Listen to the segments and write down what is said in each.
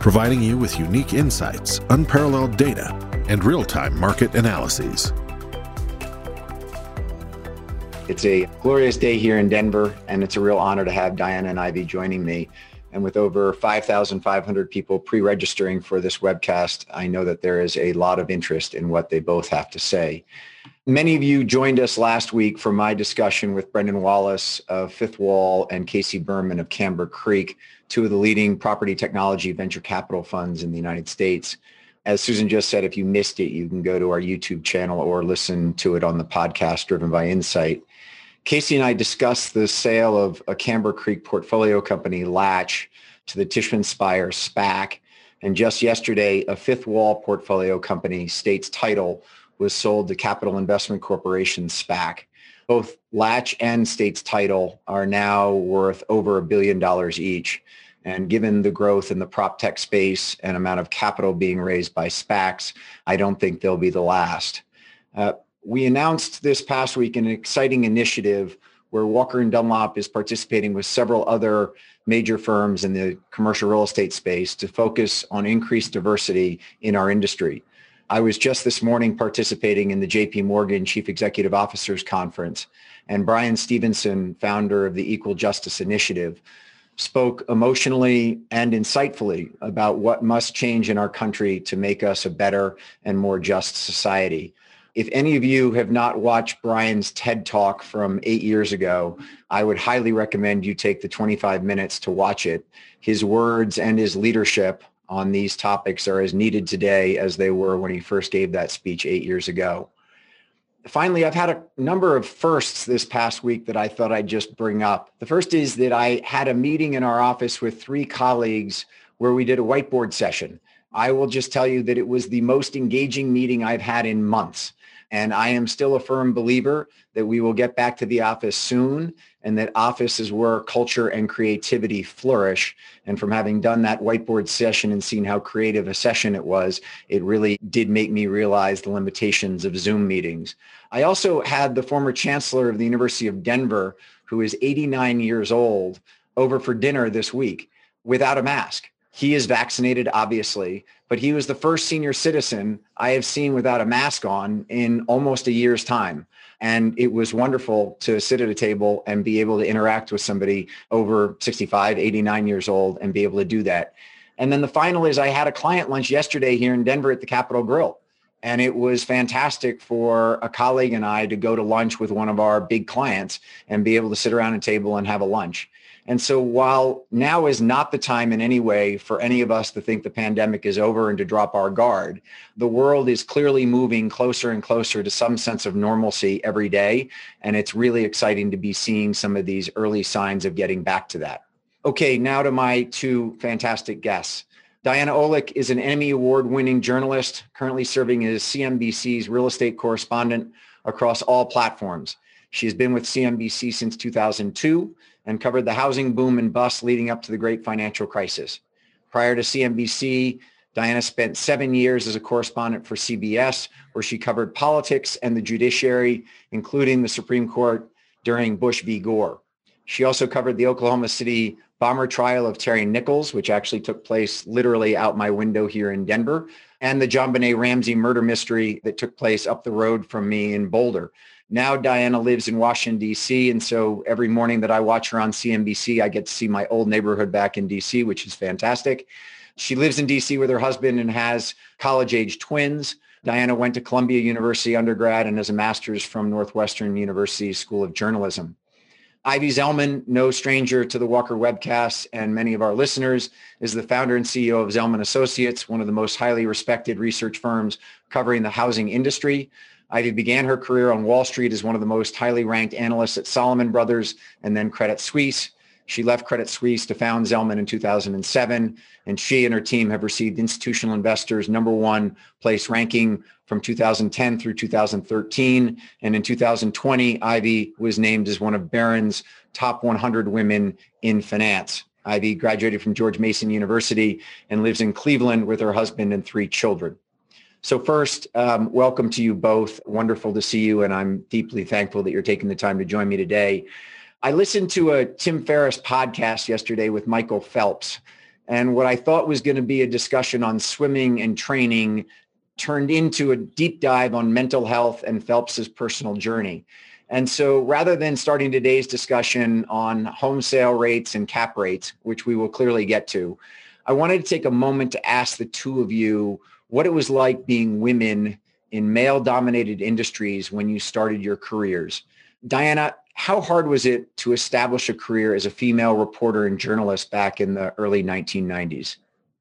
providing you with unique insights, unparalleled data, and real time market analyses. It's a glorious day here in Denver, and it's a real honor to have Diana and Ivy joining me. And with over 5,500 people pre-registering for this webcast, I know that there is a lot of interest in what they both have to say. Many of you joined us last week for my discussion with Brendan Wallace of Fifth Wall and Casey Berman of Camber Creek, two of the leading property technology venture capital funds in the United States. As Susan just said, if you missed it, you can go to our YouTube channel or listen to it on the podcast driven by Insight. Casey and I discussed the sale of a Camber Creek portfolio company, Latch, to the Tishman Speyer SPAC. And just yesterday, a fifth wall portfolio company, States Title, was sold to Capitol Investment Corporation SPAC. Both Latch and States Title are now worth over a billion dollars each. And given the growth in the prop tech space and amount of capital being raised by SPACs, I don't think they'll be the last. Uh, we announced this past week an exciting initiative where Walker and Dunlop is participating with several other major firms in the commercial real estate space to focus on increased diversity in our industry. I was just this morning participating in the JP Morgan Chief Executive Officers Conference, and Bryan Stevenson, founder of the Equal Justice Initiative, spoke emotionally and insightfully about what must change in our country to make us a better and more just society. If any of you have not watched Bryan's TED Talk from eight years ago, I would highly recommend you take the 25 minutes to watch it. His words and his leadership on these topics are as needed today as they were when he first gave that speech eight years ago. Finally, I've had a number of firsts this past week that I thought I'd just bring up. The first is that I had a meeting in our office with three colleagues where we did a whiteboard session. I will just tell you that it was the most engaging meeting I've had in months. And I am still a firm believer that we will get back to the office soon and that office is where culture and creativity flourish. And from having done that whiteboard session and seen how creative a session it was, it really did make me realize the limitations of Zoom meetings. I also had the former chancellor of the University of Denver, who is 89 years old, over for dinner this week without a mask. He is vaccinated, obviously, but he was the first senior citizen I have seen without a mask on in almost a year's time. And it was wonderful to sit at a table and be able to interact with somebody over 65, 89 years old and be able to do that. And then the final is I had a client lunch yesterday here in Denver at the Capital Grille. And it was fantastic for a colleague and I to go to lunch with one of our big clients and be able to sit around a table and have a lunch. And so while now is not the time in any way for any of us to think the pandemic is over and to drop our guard, the world is clearly moving closer and closer to some sense of normalcy every day. And it's really exciting to be seeing some of these early signs of getting back to that. Okay, now to my two fantastic guests. Diana Olick is an Emmy Award winning journalist, currently serving as CNBC's real estate correspondent across all platforms. She has been with CNBC since 2002 and covered the housing boom and bust leading up to the great financial crisis. Prior to CNBC, Diana spent seven years as a correspondent for CBS, where she covered politics and the judiciary, including the Supreme Court during Bush v. Gore. She also covered the Oklahoma City bomber trial of Terry Nichols, which actually took place literally out my window here in Denver, and the John JonBenét Ramsey murder mystery that took place up the road from me in Boulder. Now Diana lives in Washington, D.C. And so every morning that I watch her on CNBC, I get to see my old neighborhood back in D.C., which is fantastic. She lives in D.C. with her husband and has college age twins. Diana went to Columbia University undergrad and has a master's from Northwestern University School of Journalism. Ivy Zelman, no stranger to the Walker webcast and many of our listeners, is the founder and CEO of Zelman Associates, one of the most highly respected research firms covering the housing industry. Ivy began her career on Wall Street as one of the most highly ranked analysts at Salomon Brothers and then Credit Suisse. She left Credit Suisse to found Zelman in 2007, and she and her team have received Institutional Investors number one place ranking from 2010 through 2013. And in 2020, Ivy was named as one of Barron's top 100 women in finance. Ivy graduated from George Mason University and lives in Cleveland with her husband and three children. So first, um, welcome to you both. Wonderful to see you, and I'm deeply thankful that you're taking the time to join me today. I listened to a Tim Ferriss podcast yesterday with Michael Phelps. And what I thought was going to be a discussion on swimming and training turned into a deep dive on mental health and Phelps's personal journey. And so rather than starting today's discussion on home sale rates and cap rates, which we will clearly get to, I wanted to take a moment to ask the two of you what it was like being women in male dominated industries when you started your careers. Diana, how hard was it to establish a career as a female reporter and journalist back in the early 1990s?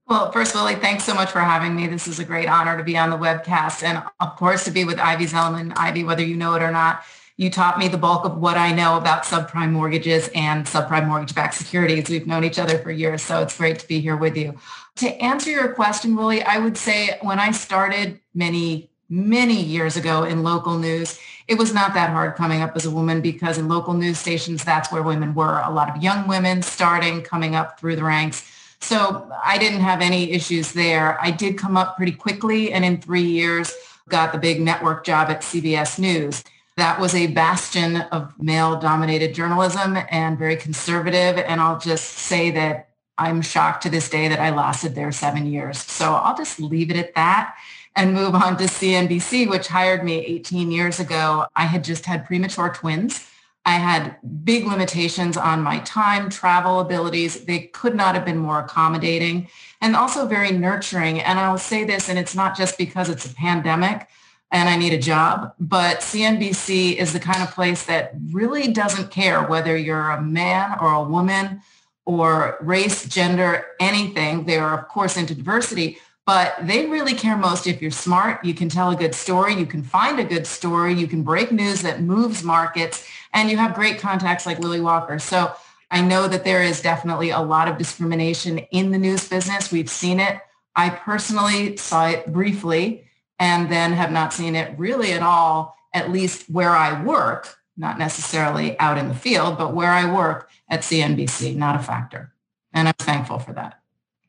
Well, first, Willie, thanks so much for having me. This is a great honor to be on the webcast and, of course, to be with Ivy Zelman. Ivy, whether you know it or not, you taught me the bulk of what I know about subprime mortgages and subprime mortgage-backed securities. We've known each other for years, so it's great to be here with you. To answer your question, Willie, I would say when I started many many years ago in local news. It was not that hard coming up as a woman because in local news stations, that's where women were. A lot of young women starting, coming up through the ranks. So I didn't have any issues there. I did come up pretty quickly and in three years got the big network job at CBS News. That was a bastion of male dominated journalism and very conservative. And I'll just say that I'm shocked to this day that I lasted there seven years. So I'll just leave it at that and move on to CNBC, which hired me 18 years ago. I had just had premature twins. I had big limitations on my time, travel abilities. They could not have been more accommodating and also very nurturing. And I'll say this, and it's not just because it's a pandemic and I need a job, but CNBC is the kind of place that really doesn't care whether you're a man or a woman or race, gender, anything. They are, of course, into diversity, but they really care most if you're smart, you can tell a good story, you can find a good story, you can break news that moves markets, and you have great contacts like Willie Walker. So I know that there is definitely a lot of discrimination in the news business. We've seen it. I personally saw it briefly and then have not seen it really at all, at least where I work, not necessarily out in the field, but where I work at CNBC, not a factor. And I'm thankful for that.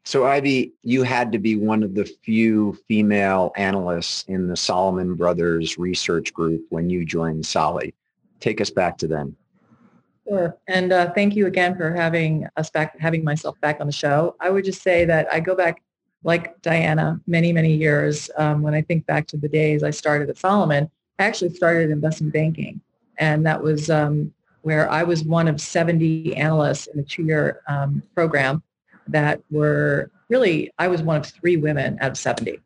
So Ivy, you had to be one of the few female analysts in the Salomon Brothers research group when you joined Solly. Take us back to then. Sure. And uh, thank you again for having us back, having myself back on the show. I would just say that I go back like Diana many, many years. Um, when I think back to the days I started at Salomon, I actually started investment banking. And that was um, where I was one of 70 analysts in a two-year um, program that were really, I was one of three women out of 70.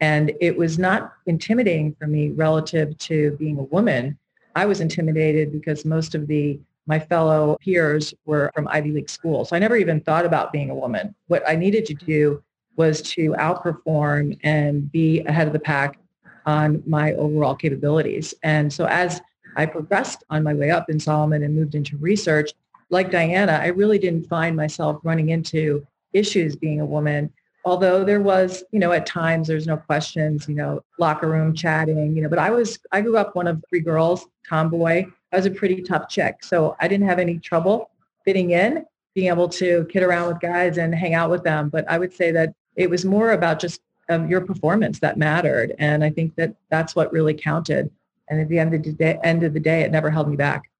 And it was not intimidating for me relative to being a woman. I was intimidated because most of the my fellow peers were from Ivy League schools. So I never even thought about being a woman. What I needed to do was to outperform and be ahead of the pack on my overall capabilities. And so as I progressed on my way up in Salomon and moved into research, like Diana, I really didn't find myself running into issues being a woman. Although there was, you know, at times there's no questions, you know, locker room chatting, you know, but I was, I grew up one of three girls, tomboy. I was a pretty tough chick. So I didn't have any trouble fitting in, being able to kid around with guys and hang out with them. But I would say that it was more about just um, your performance that mattered. And I think that that's what really counted. And at the end of the day, end of the day, it never held me back.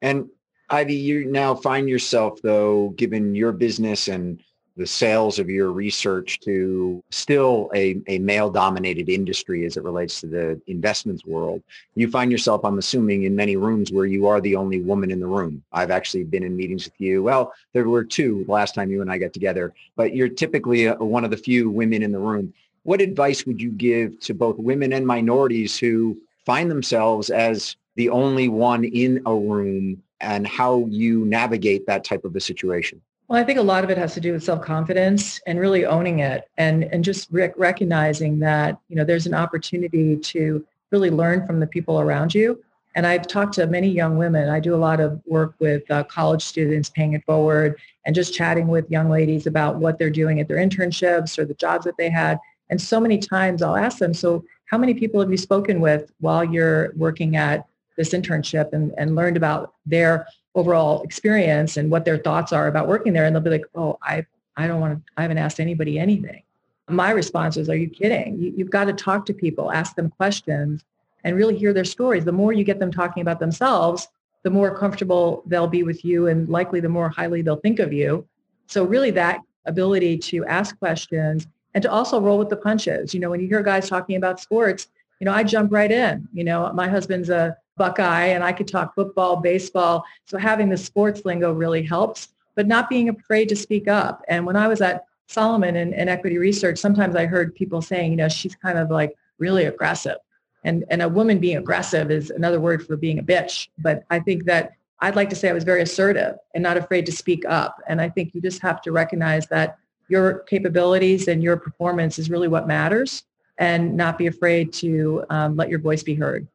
And Ivy, you now find yourself though, given your business and the sales of your research to still a, a male dominated industry as it relates to the investments world. You find yourself, I'm assuming, in many rooms where you are the only woman in the room. I've actually been in meetings with you. Well, there were two last time you and I got together, but you're typically a, one of the few women in the room. What advice would you give to both women and minorities who find themselves as the only one in a room and how you navigate that type of a situation? Well, I think a lot of it has to do with self-confidence and really owning it and, and just rec- recognizing that, you know, there's an opportunity to really learn from the people around you And I've talked to many young women. I do a lot of work with uh, college students paying it forward and just chatting with young ladies about what they're doing at their internships or the jobs that they had. And so many times I'll ask them, so how many people have you spoken with while you're working at this internship and, and learned about their overall experience and what their thoughts are about working there? And they'll be like, oh, I, I don't want to, I haven't asked anybody anything. My response was, are you kidding? You, you've got to talk to people, ask them questions and really hear their stories. The more you get them talking about themselves, the more comfortable they'll be with you and likely the more highly they'll think of you. So really that ability to ask questions and to also roll with the punches. You know, when you hear guys talking about sports, you know, I jump right in. You know, my husband's a Buckeye and I could talk football, baseball. So having the sports lingo really helps, but not being afraid to speak up. And when I was at Salomon and equity research, sometimes I heard people saying, you know, she's kind of like really aggressive. And, and a woman being aggressive is another word for being a bitch. But I think that I'd like to say I was very assertive and not afraid to speak up. And I think you just have to recognize that your capabilities and your performance is really what matters and not be afraid to um, let your voice be heard.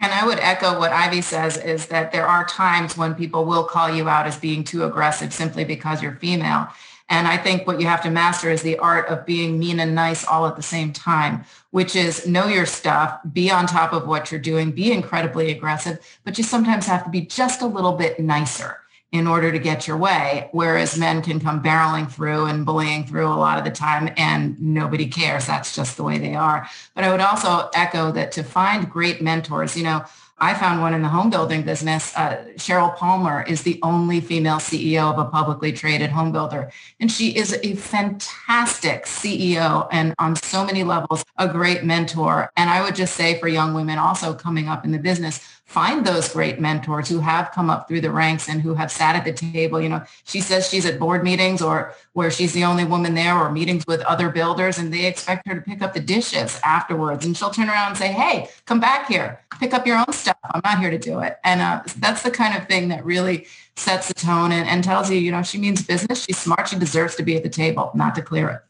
And I would echo what Ivy says is that there are times when people will call you out as being too aggressive simply because you're female. And I think what you have to master is the art of being mean and nice all at the same time, which is know your stuff, be on top of what you're doing, be incredibly aggressive, but you sometimes have to be just a little bit nicer in order to get your way, whereas men can come barreling through and bullying through a lot of the time and nobody cares. That's just the way they are. But I would also echo that to find great mentors, you know, I found one in the home building business. Uh, Sheryl Palmer is the only female CEO of a publicly traded home builder. And she is a fantastic CEO and on so many levels, a great mentor. And I would just say for young women also coming up in the business, find those great mentors who have come up through the ranks and who have sat at the table. You know, she says she's at board meetings or where she's the only woman there or meetings with other builders and they expect her to pick up the dishes afterwards. And she'll turn around and say, hey, come back here, pick up your own stuff. I'm not here to do it. And uh, that's the kind of thing that really sets the tone and, and tells you, you know, she means business. She's smart. She deserves to be at the table, not to clear it.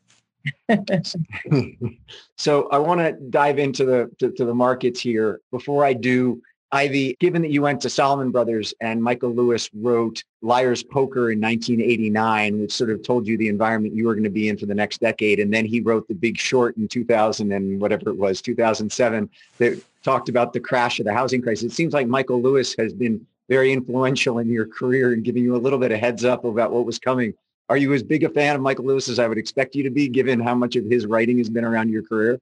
so I want to dive into the to, to, the markets here. Before I do, Ivy, given that you went to Salomon Brothers and Michael Lewis wrote Liar's Poker in 1989, which sort of told you the environment you were going to be in for the next decade, and then he wrote The Big Short in 2000 and whatever it was, 2007, that talked about the crash of the housing crisis. It seems like Michael Lewis has been very influential in your career and giving you a little bit of heads up about what was coming. Are you as big a fan of Michael Lewis as I would expect you to be, given how much of his writing has been around your career?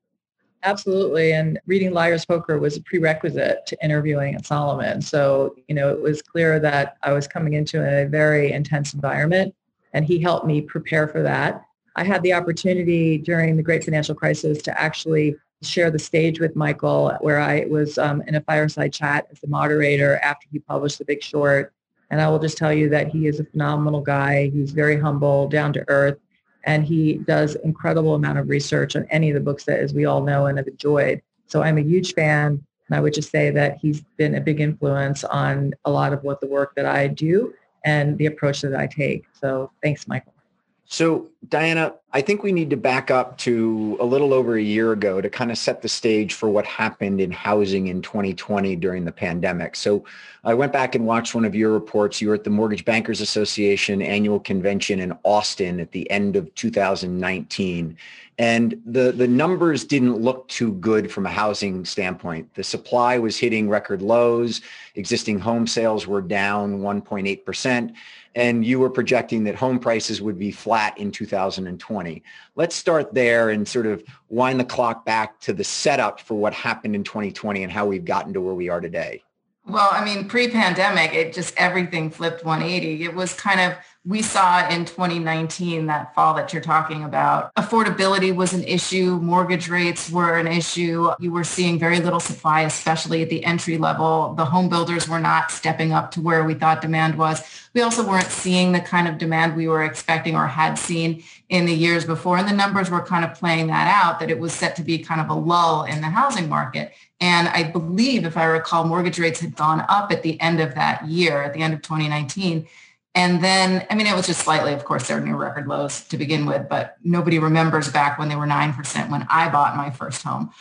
Absolutely. And reading Liar's Poker was a prerequisite to interviewing at Salomon. So, you know, it was clear that I was coming into a very intense environment and he helped me prepare for that. I had the opportunity during the great financial crisis to actually share the stage with Michael where I was um, in a fireside chat as the moderator after he published The Big Short. And I will just tell you that he is a phenomenal guy. He's very humble, down to earth and he does incredible amount of research on any of the books that, as we all know and have enjoyed. So I'm a huge fan, and I would just say that he's been a big influence on a lot of what the work that I do and the approach that I take. So thanks, Michael. So Diana, I think we need to back up to a little over a year ago to kind of set the stage for what happened in housing in 2020 during the pandemic. So I went back and watched one of your reports. You were at the Mortgage Bankers Association annual convention in Austin at the end of 2019. And the, the numbers didn't look too good from a housing standpoint. The supply was hitting record lows. Existing home sales were down 1.8% and you were projecting that home prices would be flat in 2020. Let's start there and sort of wind the clock back to the setup for what happened in 2020 and how we've gotten to where we are today. Well, I mean, pre-pandemic, it just everything flipped 180. It was kind of we saw in 2019 that fall that you're talking about. Affordability was an issue. Mortgage rates were an issue. You were seeing very little supply especially at the entry level. The home builders were not stepping up to where we thought demand was. We also weren't seeing the kind of demand we were expecting or had seen in the years before and the numbers were kind of playing that out that it was set to be kind of a lull in the housing market. And I believe if I recall mortgage rates had gone up at the end of that year at the end of 2019 and then, I mean, it was just slightly, of course, they're new record lows to begin with, but nobody remembers back when they were 9% when I bought my first home.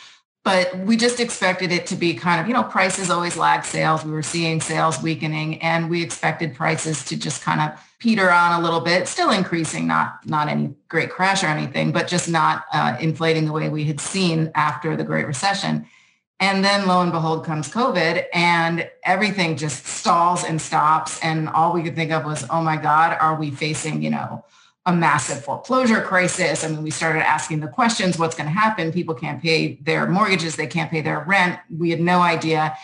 but we just expected it to be kind of, you know, prices always lag sales. We were seeing sales weakening and we expected prices to just kind of peter on a little bit, still increasing, not, not any great crash or anything, but just not uh, inflating the way we had seen after the Great Recession. And then lo and behold comes COVID and everything just stalls and stops. And all we could think of was, oh my God, are we facing, you know, a massive foreclosure crisis. I mean, we started asking the questions, what's going to happen? People can't pay their mortgages. They can't pay their rent. We had no idea.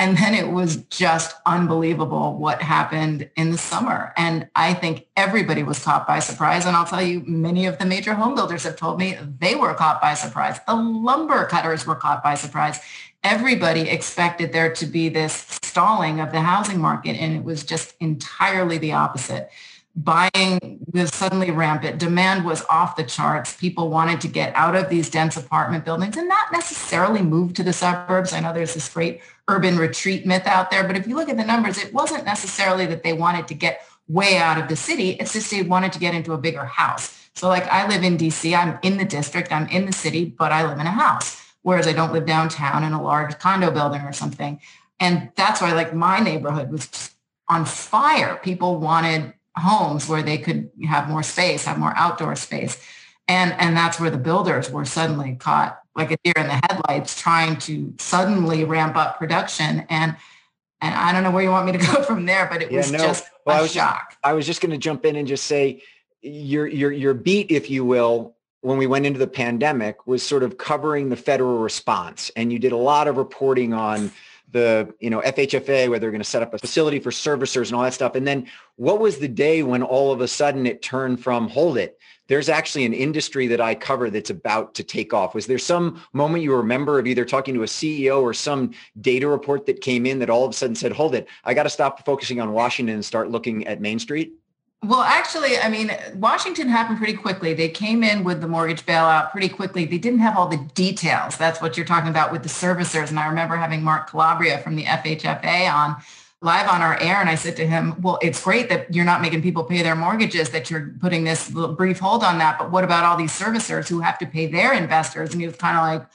And then it was just unbelievable what happened in the summer. And I think everybody was caught by surprise. And I'll tell you, many of the major home builders have told me they were caught by surprise. The lumber cutters were caught by surprise. Everybody expected there to be this stalling of the housing market. And it was just entirely the opposite buying was suddenly rampant. Demand was off the charts. People wanted to get out of these dense apartment buildings and not necessarily move to the suburbs. I know there's this great urban retreat myth out there, but if you look at the numbers, it wasn't necessarily that they wanted to get way out of the city. It's just they wanted to get into a bigger house. So like I live in DC, I'm in the district, I'm in the city, but I live in a house. Whereas I don't live downtown in a large condo building or something. And that's why like my neighborhood was on fire. People wanted homes where they could have more space, have more outdoor space. And, and that's where the builders were suddenly caught like a deer in the headlights trying to suddenly ramp up production. And, and I don't know where you want me to go from there, but it yeah, was no. just well, a I was shock. Just, I was just going to jump in and just say your, your, your beat, if you will, when we went into the pandemic was sort of covering the federal response. And you did a lot of reporting on the you know FHFA where they're going to set up a facility for servicers and all that stuff. And then what was the day when all of a sudden it turned from hold it? There's actually an industry that I cover that's about to take off. Was there some moment you remember of either talking to a CEO or some data report that came in that all of a sudden said, hold it, I got to stop focusing on Washington and start looking at Main Street? Well, actually, I mean, Washington happened pretty quickly. They came in with the mortgage bailout pretty quickly. They didn't have all the details. That's what you're talking about with the servicers. And I remember having Mark Calabria from the FHFA on live on our air. And I said to him, well, it's great that you're not making people pay their mortgages, that you're putting this brief hold on that. But what about all these servicers who have to pay their investors? And he was kind of like,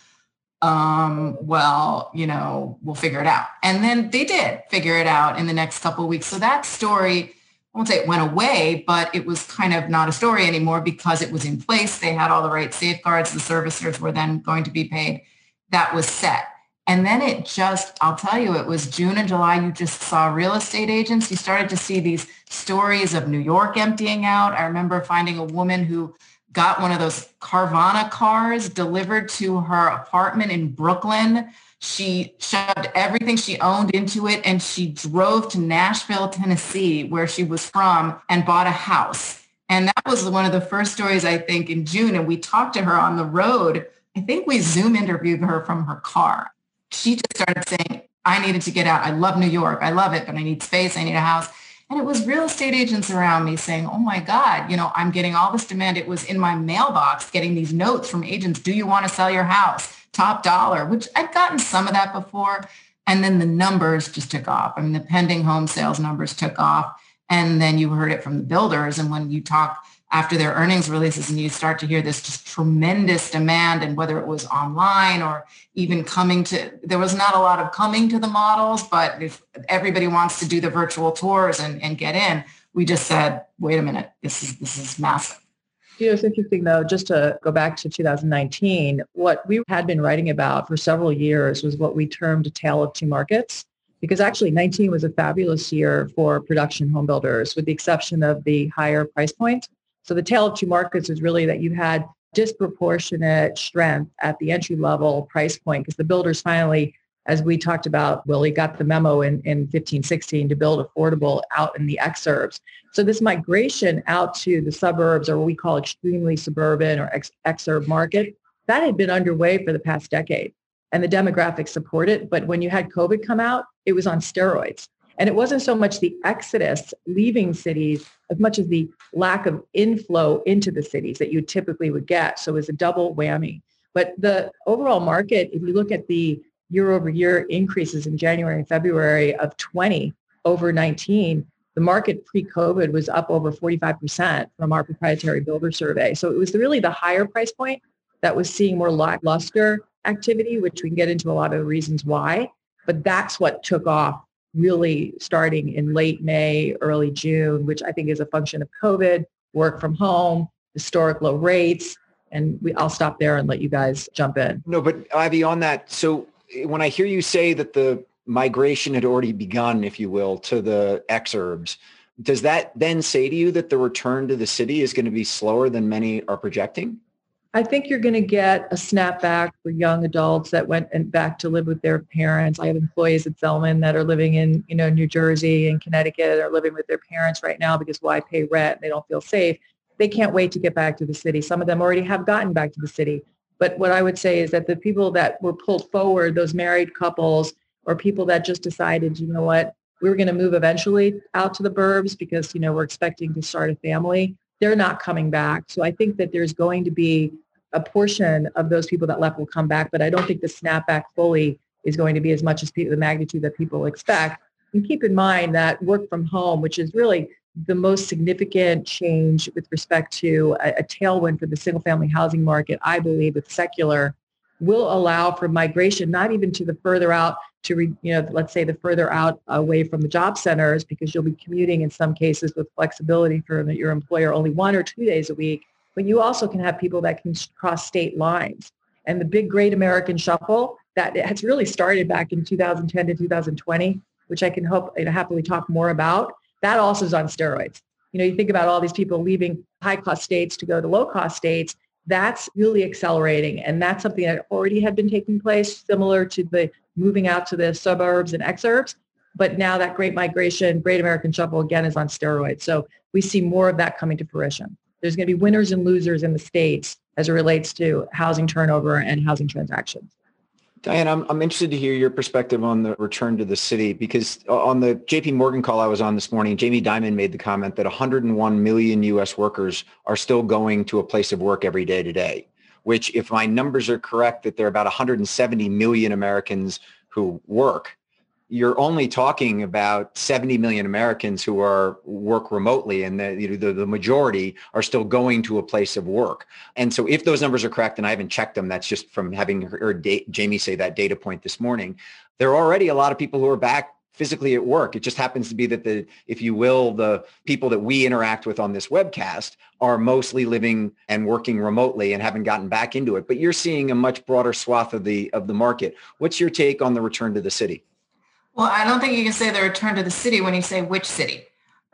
um, well, you know, we'll figure it out. And then they did figure it out in the next couple weeks. So that story I won't say it went away, but it was kind of not a story anymore because it was in place. They had all the right safeguards. The servicers were then going to be paid. That was set. And then it just, I'll tell you, it was June and July. You just saw real estate agents. You started to see these stories of New York emptying out. I remember finding a woman who got one of those Carvana cars delivered to her apartment in Brooklyn she shoved everything she owned into it and she drove to Nashville, Tennessee, where she was from and bought a house. And that was one of the first stories, I think, in June. And we talked to her on the road. I think we Zoom interviewed her from her car. She just started saying, I needed to get out. I love New York. I love it, but I need space. I need a house. And it was real estate agents around me saying, oh my God, you know, I'm getting all this demand. It was in my mailbox getting these notes from agents. Do you want to sell your house? top dollar, which I'd gotten some of that before. And then the numbers just took off. I mean, the pending home sales numbers took off. And then you heard it from the builders. And when you talk after their earnings releases and you start to hear this just tremendous demand and whether it was online or even coming to, there was not a lot of coming to the models, but if everybody wants to do the virtual tours and, and get in, we just said, wait a minute, this is, this is massive. You know, it's interesting though, just to go back to 2019, what we had been writing about for several years was what we termed a tale of two markets. Because actually 19 was a fabulous year for production home builders with the exception of the higher price point. So the tale of two markets is really that you had disproportionate strength at the entry level price point because the builders finally as we talked about, Willie got the memo in, in 15, 16 to build affordable out in the exurbs. So this migration out to the suburbs or what we call extremely suburban or ex- exurb market, that had been underway for the past decade and the demographics support it. But when you had COVID come out, it was on steroids. And it wasn't so much the exodus leaving cities as much as the lack of inflow into the cities that you typically would get. So it was a double whammy. But the overall market, if you look at the year over year increases in January and February of 20 over 19, the market pre-COVID was up over 45% from our proprietary builder survey. So it was really the higher price point that was seeing more lackluster activity, which we can get into a lot of the reasons why. But that's what took off really starting in late May, early June, which I think is a function of COVID, work from home, historic low rates. And we, I'll stop there and let you guys jump in. No, but Ivy, on that, so eh, when I hear you say that the migration had already begun, if you will, to the exurbs, does that then say to you that the return to the city is going to be slower than many are projecting? I think you're going to get a snapback for young adults that went and back to live with their parents. I have employees at Zelman that are living in, you know, New Jersey and Connecticut are living with their parents right now because why pay rent? They don't feel safe. They can't wait to get back to the city. Some of them already have gotten back to the city. But what I would say is that the people that were pulled forward, those married couples or people that just decided, you know what, we were going to move eventually out to the burbs because, you know, we're expecting to start a family. They're not coming back. So I think that there's going to be a portion of those people that left will come back, but I don't think the snapback fully is going to be as much as the magnitude that people expect. And keep in mind that work from home, which is really the most significant change with respect to a, a tailwind for the single family housing market, I believe, with secular, will allow for migration, not even to the further out to, re, you know, let's say the further out away from the job centers, because you'll be commuting in some cases with flexibility for your employer only one or two days a week but you also can have people that can cross state lines. And the big great American shuffle that has really started back in 2010 to 2020, which I can hope you know, happily talk more about, that also is on steroids. You know, you think about all these people leaving high cost states to go to low cost states. That's really accelerating. And that's something that already had been taking place, similar to the moving out to the suburbs and exurbs. But now that great migration, great American shuffle again is on steroids. So we see more of that coming to fruition there's going to be winners and losers in the states as it relates to housing turnover and housing transactions. Diane, I'm, I'm interested to hear your perspective on the return to the city because on the JP Morgan call I was on this morning, Jamie Dimon made the comment that 101 million US workers are still going to a place of work every day today, which if my numbers are correct, that there are about 170 million Americans who work you're only talking about 70 million Americans who are work remotely and the, you know, the, the majority are still going to a place of work. And so if those numbers are correct, and I haven't checked them, that's just from having heard Jamie say that data point this morning, there are already a lot of people who are back physically at work. It just happens to be that the, if you will, the people that we interact with on this webcast are mostly living and working remotely and haven't gotten back into it. But you're seeing a much broader swath of the of the market. What's your take on the return to the city? Well, I don't think you can say the return to the city when you say which city.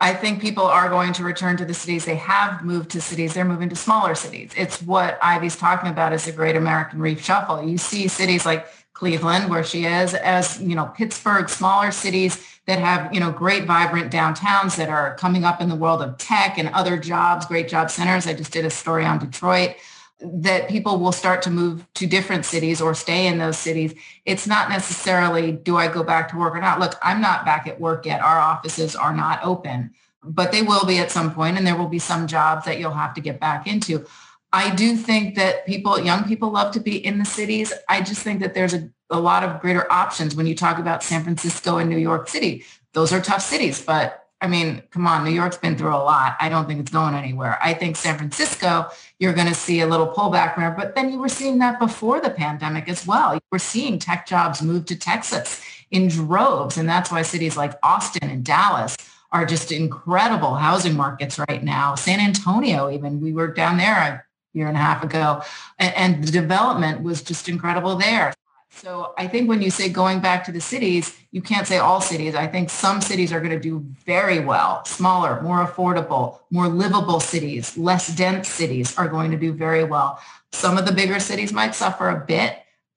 I think people are going to return to the cities. They have moved to cities. They're moving to smaller cities. It's what Ivy's talking about as a great American reef shuffle. You see cities like Cleveland, where she is, as, you know, Pittsburgh, smaller cities that have, you know, great vibrant downtowns that are coming up in the world of tech and other jobs, great job centers. I just did a story on Detroit that people will start to move to different cities or stay in those cities. It's not necessarily, do I go back to work or not? Look, I'm not back at work yet. Our offices are not open, but they will be at some point and there will be some jobs that you'll have to get back into. I do think that people, young people love to be in the cities. I just think that there's a, a lot of greater options when you talk about San Francisco and New York City. Those are tough cities, but I mean, come on, New York's been through a lot. I don't think it's going anywhere. I think San Francisco, you're going to see a little pullback there, but then you were seeing that before the pandemic as well. You were seeing tech jobs move to Texas in droves. And that's why cities like Austin and Dallas are just incredible housing markets right now. San Antonio, even, we were down there a year and a half ago, and, and the development was just incredible there. So I think when you say going back to the cities, you can't say all cities. I think some cities are going to do very well. Smaller, more affordable, more livable cities, less dense cities are going to do very well. Some of the bigger cities might suffer a bit.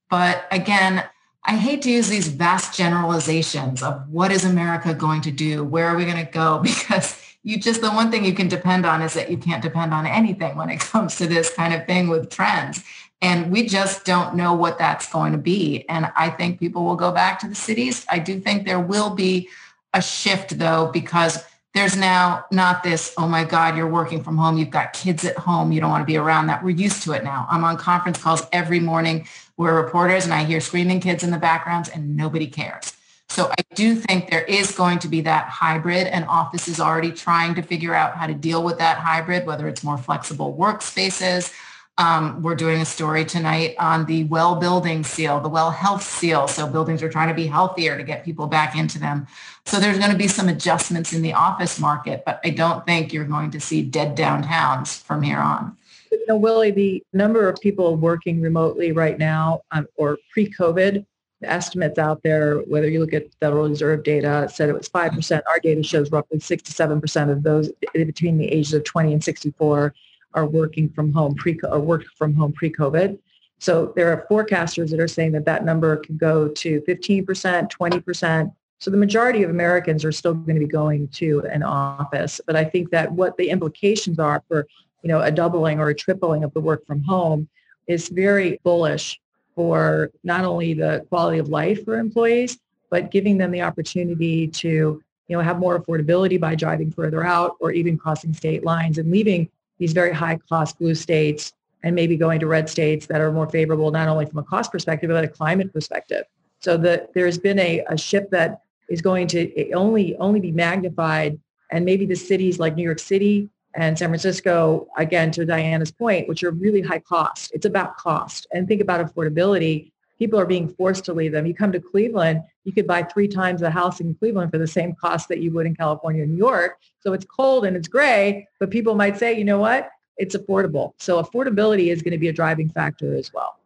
But again, I hate to use these vast generalizations of what is America going to do? Where are we going to go? Because you just, the one thing you can depend on is that you can't depend on anything when it comes to this kind of thing with trends. And we just don't know what that's going to be. And I think people will go back to the cities. I do think there will be a shift though, because there's now not this, oh my God, you're working from home. You've got kids at home. You don't want to be around that. We're used to it now. I'm on conference calls every morning. We're reporters and I hear screaming kids in the backgrounds and nobody cares. So I do think there is going to be that hybrid and office is already trying to figure out how to deal with that hybrid, whether it's more flexible workspaces, Um, we're doing a story tonight on the well building seal, the well health seal. So buildings are trying to be healthier to get people back into them. So there's going to be some adjustments in the office market, but I don't think you're going to see dead downtowns from here on. You know, Willie, the number of people working remotely right now um, or pre-COVID, the estimates out there, whether you look at Federal Reserve data, said it was 5%. Our data shows roughly 67% of those between the ages of 20 and 64 are working from home pre or worked from home pre-COVID. So there are forecasters that are saying that that number could go to 15%, 20%. So the majority of Americans are still going to be going to an office. But I think that what the implications are for, you know, a doubling or a tripling of the work from home is very bullish for not only the quality of life for employees, but giving them the opportunity to, you know, have more affordability by driving further out or even crossing state lines and leaving these very high cost blue states and maybe going to red states that are more favorable, not only from a cost perspective, but a climate perspective. So the, there's been a, a shift that is going to only, only be magnified. And maybe the cities like New York City and San Francisco, again, to Diana's point, which are really high cost. It's about cost. And think about affordability people are being forced to leave them. You come to Cleveland, you could buy three times a house in Cleveland for the same cost that you would in California or New York. So it's cold and it's gray, but people might say, you know what? It's affordable. So affordability is going to be a driving factor as well.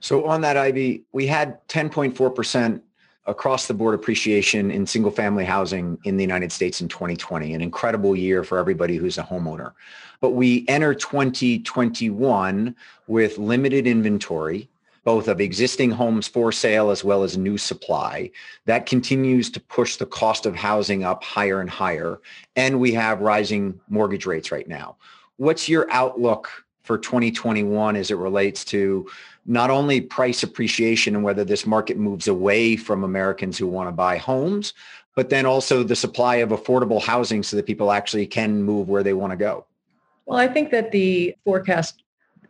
So on that, Ivy, we had 10.4% across the board appreciation in single family housing in the United States in 2020, an incredible year for everybody who's a homeowner. But we enter 2021 with limited inventory both of existing homes for sale as well as new supply. That continues to push the cost of housing up higher and higher. And we have rising mortgage rates right now. What's your outlook for 2021 as it relates to not only price appreciation and whether this market moves away from Americans who want to buy homes, but then also the supply of affordable housing so that people actually can move where they want to go? Well, I think that the forecast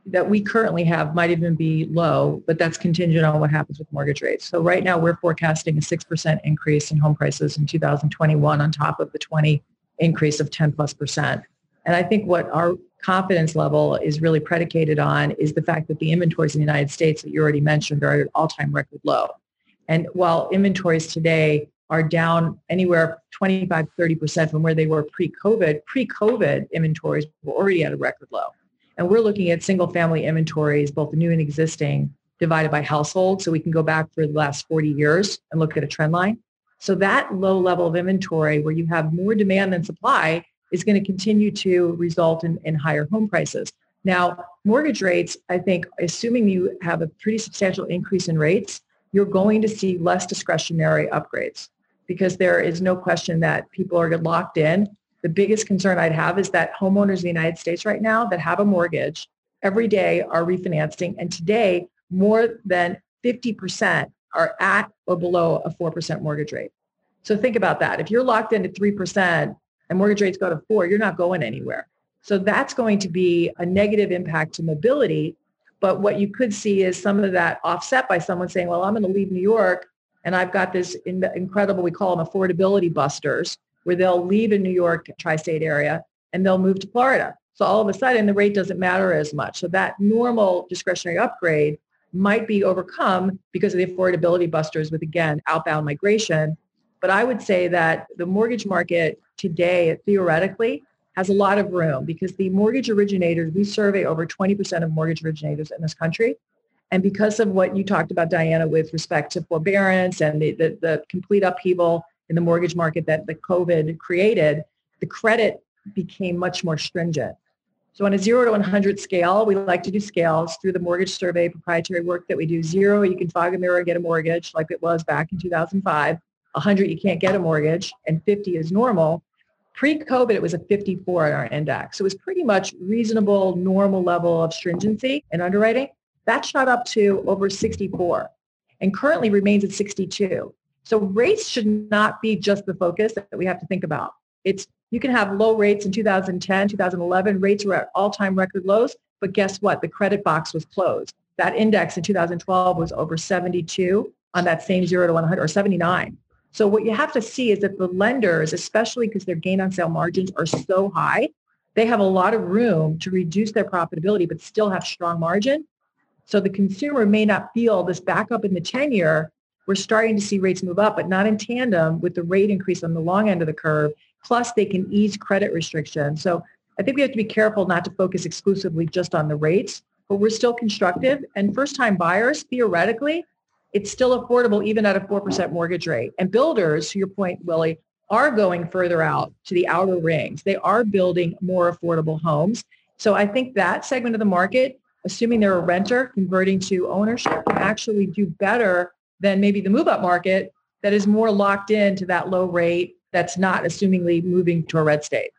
that we currently have might even be low, but that's contingent on what happens with mortgage rates. So right now we're forecasting a 6% increase in home prices in 2021 on top of the 20 increase of 10 plus percent. And I think what our confidence level is really predicated on is the fact that the inventories in the United States that you already mentioned are at all-time record low. And while inventories today are down anywhere 25, 30% from where they were pre-COVID, pre-COVID inventories were already at a record low. And we're looking at single family inventories, both new and existing, divided by household. So we can go back for the last 40 years and look at a trend line. So that low level of inventory where you have more demand than supply is going to continue to result in, in higher home prices. Now, mortgage rates, I think, assuming you have a pretty substantial increase in rates, you're going to see less discretionary upgrades because there is no question that people are locked in the biggest concern I'd have is that homeowners in the United States right now that have a mortgage every day are refinancing. And today, more than 50% are at or below a 4% mortgage rate. So think about that. If you're locked into 3% and mortgage rates go to 4, you're not going anywhere. So that's going to be a negative impact to mobility. But what you could see is some of that offset by someone saying, well, I'm going to leave New York and I've got this incredible, we call them affordability busters, where they'll leave in New York tri-state area and they'll move to Florida. So all of a sudden the rate doesn't matter as much. So that normal discretionary upgrade might be overcome because of the affordability busters with, again, outbound migration. But I would say that the mortgage market today, theoretically, has a lot of room because the mortgage originators, we survey over 20% of mortgage originators in this country. And because of what you talked about, Diana, with respect to forbearance and the, the, the complete upheaval in the mortgage market that the COVID created, the credit became much more stringent. So on a zero to 100 scale, we like to do scales through the mortgage survey proprietary work that we do. Zero, you can fog a mirror, and get a mortgage like it was back in 2005. 100, you can't get a mortgage, and 50 is normal. Pre-COVID, it was a 54 in our index. So it was pretty much reasonable, normal level of stringency in underwriting. That shot up to over 64 and currently remains at 62. So rates should not be just the focus that we have to think about. It's you can have low rates in 2010, 2011. Rates were at all-time record lows, but guess what? The credit box was closed. That index in 2012 was over 72 on that same 0 to 100 or 79. So what you have to see is that the lenders, especially because their gain on sale margins are so high, they have a lot of room to reduce their profitability, but still have strong margin. So the consumer may not feel this backup in the 10 year. We're starting to see rates move up, but not in tandem with the rate increase on the long end of the curve. Plus they can ease credit restrictions. So I think we have to be careful not to focus exclusively just on the rates, but we're still constructive. And first time buyers, theoretically, it's still affordable even at a 4% mortgage rate. And builders, to your point, Willie, are going further out to the outer rings. They are building more affordable homes. So I think that segment of the market, assuming they're a renter converting to ownership, can actually do better than maybe the move up market that is more locked into that low rate that's not assumingly moving to a red state.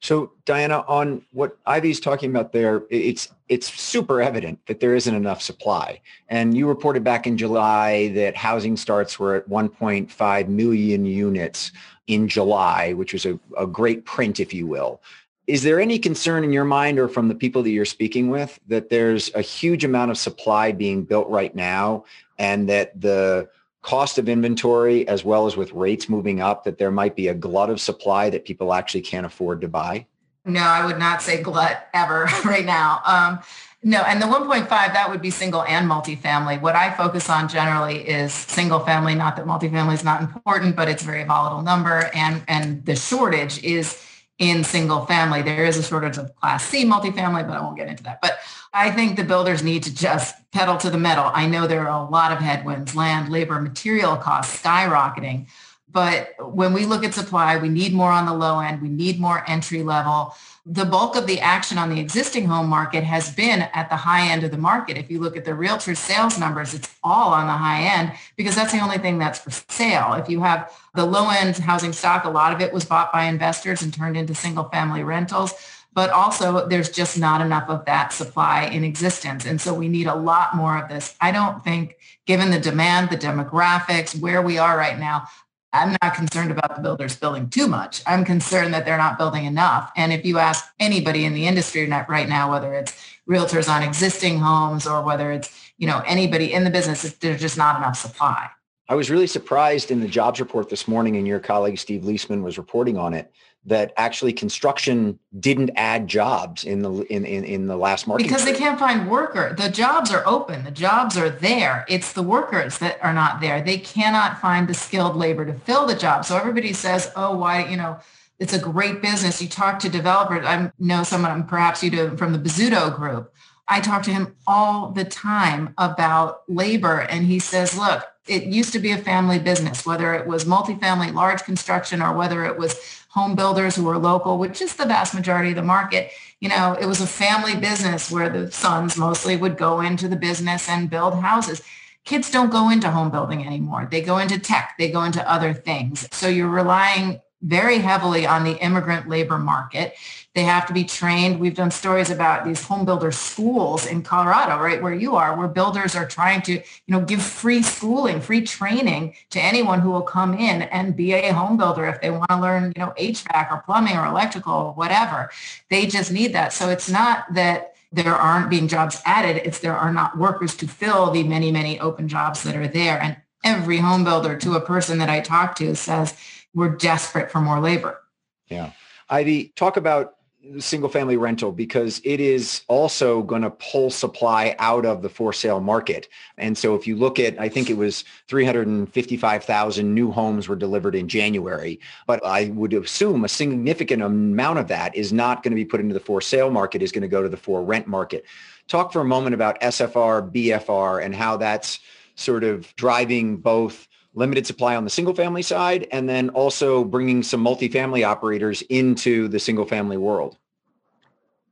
So Diana, on what Ivy's talking about there, it's it's super evident that there isn't enough supply. And you reported back in July that housing starts were at 1.5 million units in July, which was a, a great print, if you will. Is there any concern in your mind or from the people that you're speaking with that there's a huge amount of supply being built right now and that the cost of inventory as well as with rates moving up that there might be a glut of supply that people actually can't afford to buy? No, I would not say glut ever right now. Um, no, and the 1.5, that would be single and multifamily. What I focus on generally is single family, not that multifamily is not important, but it's a very volatile number. And, and the shortage is in single family. There is a shortage of class C multifamily, but I won't get into that. But I think the builders need to just pedal to the metal. I know there are a lot of headwinds, land, labor, material costs skyrocketing. But when we look at supply, we need more on the low end. We need more entry level. The bulk of the action on the existing home market has been at the high end of the market. If you look at the realtor sales numbers, it's all on the high end because that's the only thing that's for sale. If you have the low end housing stock, a lot of it was bought by investors and turned into single family rentals but also there's just not enough of that supply in existence. And so we need a lot more of this. I don't think given the demand, the demographics, where we are right now, I'm not concerned about the builders building too much. I'm concerned that they're not building enough. And if you ask anybody in the industry right now, whether it's realtors on existing homes or whether it's, you know, anybody in the business, there's just not enough supply. I was really surprised in the jobs report this morning and your colleague Steve Liesman was reporting on it that actually construction didn't add jobs in the in in, in the last market because they can't find worker. The jobs are open. The jobs are there. It's the workers that are not there. They cannot find the skilled labor to fill the job. So everybody says oh why you know it's a great business. You talk to developers. I know someone um, perhaps you do from the Bozzuto group. I talk to him all the time about labor and he says look it used to be a family business, whether it was multifamily, large construction, or whether it was home builders who were local, which is the vast majority of the market. You know, it was a family business where the sons mostly would go into the business and build houses. Kids don't go into home building anymore. They go into tech. They go into other things. So you're relying very heavily on the immigrant labor market. They have to be trained. We've done stories about these home builder schools in Colorado, right where you are, where builders are trying to, you know, give free schooling, free training to anyone who will come in and be a home builder if they want to learn, you know, HVAC or plumbing or electrical or whatever. They just need that. So it's not that there aren't being jobs added. It's there are not workers to fill the many, many open jobs that are there. And every home builder to a person that I talk to says, we're desperate for more labor. Yeah. Ivy, talk about single family rental because it is also going to pull supply out of the for sale market. And so if you look at, I think it was 355,000 new homes were delivered in January, but I would assume a significant amount of that is not going to be put into the for sale market, is going to go to the for rent market. Talk for a moment about SFR, BFR, and how that's sort of driving both limited supply on the single family side and then also bringing some multifamily operators into the single family world?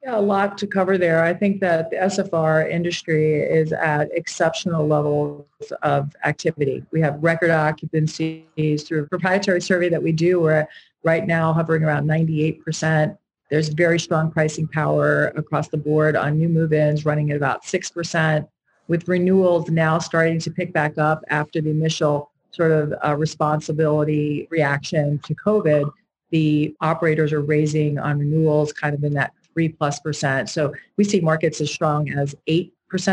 Yeah, a lot to cover there. I think that the SFR industry is at exceptional levels of activity. We have record occupancies through a proprietary survey that we do. We're right now hovering around 98%. There's very strong pricing power across the board on new move-ins running at about 6%, with renewals now starting to pick back up after the initial sort of uh, responsibility reaction to COVID, the operators are raising on renewals kind of in that three plus percent. So we see markets as strong as 8%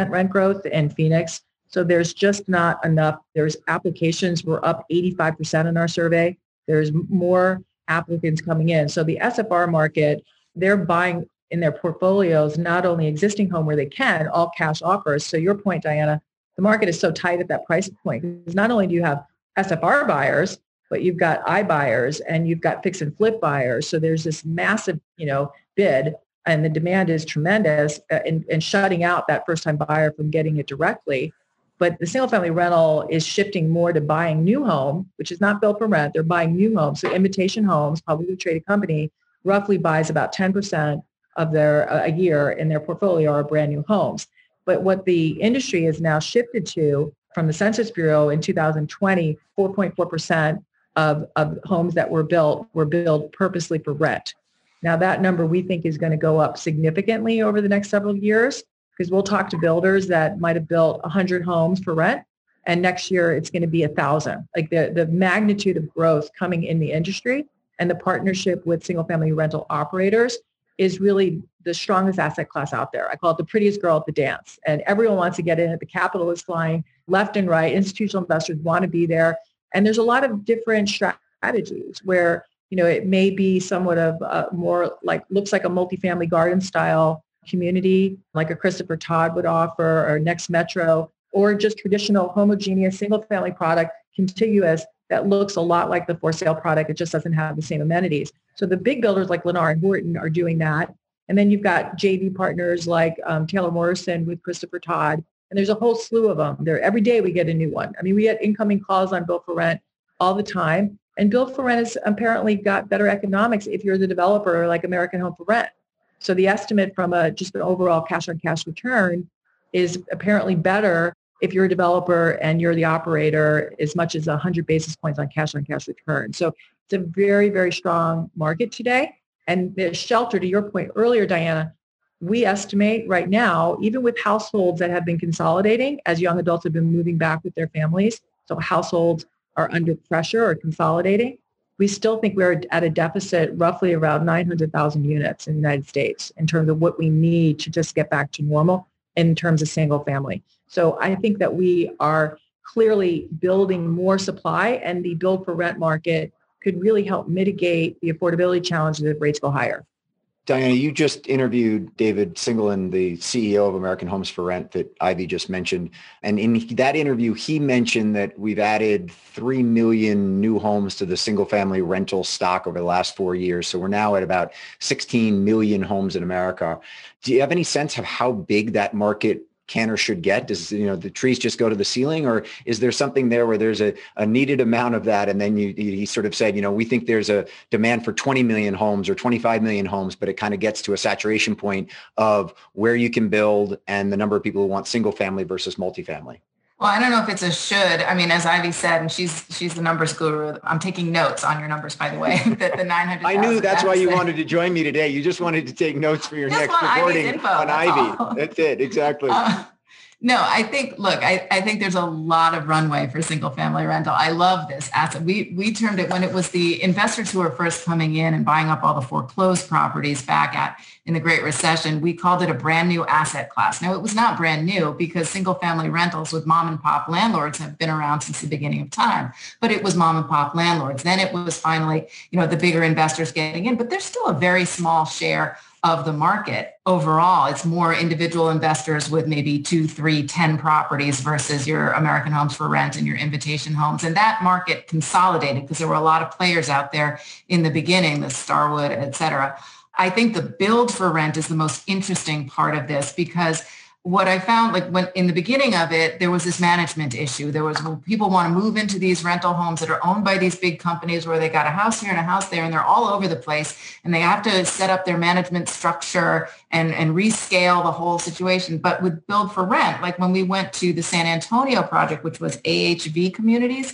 rent growth in Phoenix. So there's just not enough. There's applications. We're up 85% in our survey. There's more applicants coming in. So the SFR market they're buying in their portfolios not only existing home where they can, all cash offers. So your point, Diana, the market is so tight at that price point because not only do you have SFR buyers, but you've got iBuyers and you've got fix and flip buyers. So there's this massive, you know, bid and the demand is tremendous uh, and, and shutting out that first time buyer from getting it directly. But the single family rental is shifting more to buying new home, which is not built for rent. They're buying new homes. So Invitation Homes, publicly traded company, roughly buys about 10% of their uh, a year in their portfolio are brand new homes. But what the industry has now shifted to from the Census Bureau in 2020, 4.4% of, of homes that were built were built purposely for rent. Now that number we think is going to go up significantly over the next several years because we'll talk to builders that might have built 100 homes for rent and next year it's going to be a thousand. Like the, the magnitude of growth coming in the industry and the partnership with single family rental operators is really the strongest asset class out there. I call it the prettiest girl at the dance. And everyone wants to get in it. The capital is flying left and right. Institutional investors want to be there. And there's a lot of different strategies where, you know, it may be somewhat of a more like, looks like a multifamily garden style community, like a Christopher Todd would offer or NexMetro, or just traditional homogeneous single family product contiguous that looks a lot like the for sale product. It just doesn't have the same amenities. So the big builders like Lennar and Horton are doing that. And then you've got JV partners like um, Taylor Morrison with Christopher Todd. And there's a whole slew of them. There every day we get a new one. I mean, we get incoming calls on Build for Rent all the time. And Build for Rent has apparently got better economics if you're the developer like American Home for Rent. So the estimate from a just an overall cash on cash return is apparently better if you're a developer and you're the operator as much as 100 basis points on cash on cash return. So it's a very, very strong market today. And the shelter, to your point earlier, Diana, we estimate right now, even with households that have been consolidating as young adults have been moving back with their families, so households are under pressure or consolidating, we still think we're at a deficit roughly around 900,000 units in the United States in terms of what we need to just get back to normal in terms of single family. So I think that we are clearly building more supply and the build for rent market could really help mitigate the affordability challenges if rates go higher. Diana, you just interviewed David Singelyn, the CEO of American Homes for Rent that Ivy just mentioned. And in that interview, he mentioned that we've added 3 million new homes to the single family rental stock over the last four years. So we're now at about 16 million homes in America. Do you have any sense of how big that market can or should get? Does you know the trees just go to the ceiling, or is there something there where there's a, a needed amount of that, and then you he sort of said, you know, we think there's a demand for 20 million homes or 25 million homes, but it kind of gets to a saturation point of where you can build and the number of people who want single family versus multifamily. Well, I don't know if it's a should. I mean, as Ivy said, and she's she's the numbers guru. I'm taking notes on your numbers, by the way. that the 900. I knew that's why you wanted to join me today. You just wanted to take notes for your just next recording on Ivy. All. That's it, exactly. Uh, no, I think, look, I, I think there's a lot of runway for single family rental. I love this asset. We, we termed it when it was the investors who were first coming in and buying up all the foreclosed properties back at in the Great Recession, we called it a brand new asset class. Now, it was not brand new because single family rentals with mom and pop landlords have been around since the beginning of time, but it was mom and pop landlords. Then it was finally, you know, the bigger investors getting in, but there's still a very small share of the market overall. It's more individual investors with maybe two, three, ten properties versus your American Homes for Rent and your Invitation Homes. And that market consolidated because there were a lot of players out there in the beginning, the Starwood, et cetera. I think the build for rent is the most interesting part of this because what I found, like when in the beginning of it, there was this management issue. There was people want to move into these rental homes that are owned by these big companies where they got a house here and a house there, and they're all over the place, and they have to set up their management structure and and rescale the whole situation. But with build for rent, like when we went to the San Antonio project, which was AHV communities,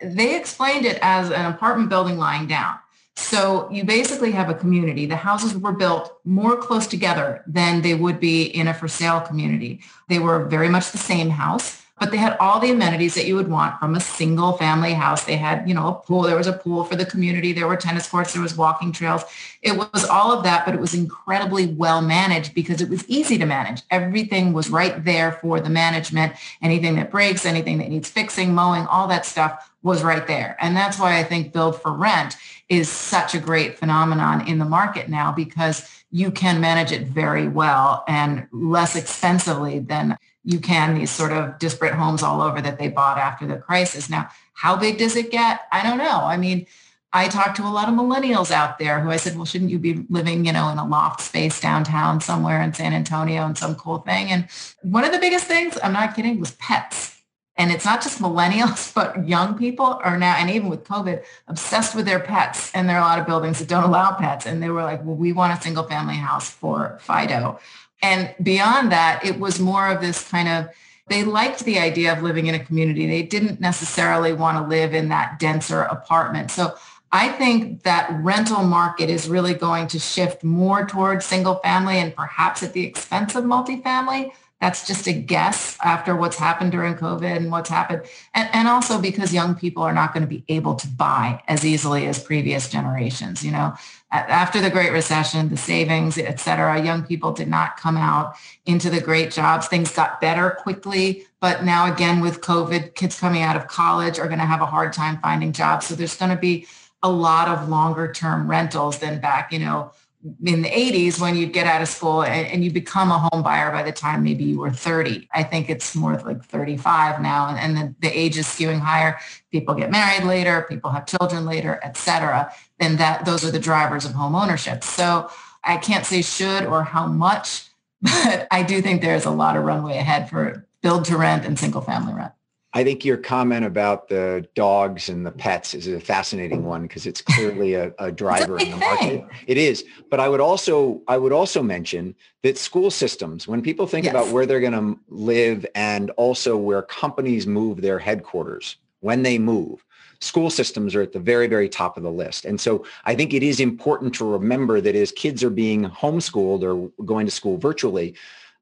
they explained it as an apartment building lying down. So you basically have a community. The houses were built more close together than they would be in a for sale community. They were very much the same house but they had all the amenities that you would want from a single family house. They had, you know, a pool. There was a pool for the community. There were tennis courts. There was walking trails. It was all of that, but it was incredibly well managed because it was easy to manage. Everything was right there for the management. Anything that breaks, anything that needs fixing, mowing, all that stuff was right there. And that's why I think build for rent is such a great phenomenon in the market now because you can manage it very well and less expensively than you can these sort of disparate homes all over that they bought after the crisis. Now, how big does it get? I don't know. I mean, I talked to a lot of millennials out there who I said, well, shouldn't you be living, you know, in a loft space downtown somewhere in San Antonio and some cool thing? And one of the biggest things, I'm not kidding, was pets. And it's not just millennials, but young people are now, and even with COVID, obsessed with their pets. And there are a lot of buildings that don't allow pets. And they were like, well, we want a single family house for Fido. And beyond that, it was more of this kind of, they liked the idea of living in a community. They didn't necessarily want to live in that denser apartment. So I think that rental market is really going to shift more towards single family and perhaps at the expense of multifamily. That's just a guess after what's happened during COVID and what's happened. And, and also because young people are not going to be able to buy as easily as previous generations. You know, after the Great Recession, the savings, et cetera, young people did not come out into the great jobs. Things got better quickly. But now again, with COVID, kids coming out of college are going to have a hard time finding jobs. So there's going to be a lot of longer term rentals than back, you know, in the 80s when you'd get out of school and, and, you become a home buyer by the time maybe you were 30. I think it's more like 35 now and, and the, the age is skewing higher. People get married later, people have children later, et cetera. And that those are the drivers of home ownership. So I can't say should or how much, but I do think there's a lot of runway ahead for build to rent and single family rent. I think your comment about the dogs and the pets is a fascinating one because it's clearly a, a driver in the market. It is, but I would also I would also mention that school systems, when people think yes. about where they're going to live and also where companies move their headquarters when they move, school systems are at the very very top of the list. And so I think it is important to remember that as kids are being homeschooled or going to school virtually,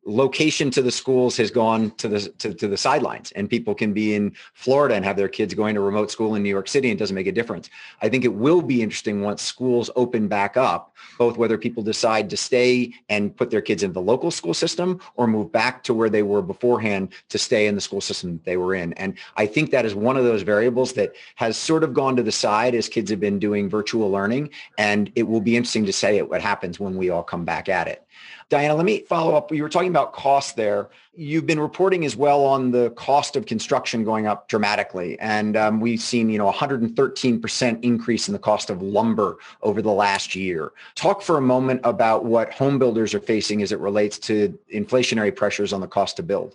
location to the schools has gone to the to, to, the sidelines and people can be in Florida and have their kids going to remote school in New York City and it doesn't make a difference. I think it will be interesting once schools open back up, both whether people decide to stay and put their kids in the local school system or move back to where they were beforehand to stay in the school system they were in. And I think that is one of those variables that has sort of gone to the side as kids have been doing virtual learning and it will be interesting to say what happens when we all come back at it. Diana, let me follow up. You were talking about cost there. You've been reporting as well on the cost of construction going up dramatically. And um, we've seen, you know, 113% increase in the cost of lumber over the last year. Talk for a moment about what home builders are facing as it relates to inflationary pressures on the cost to build.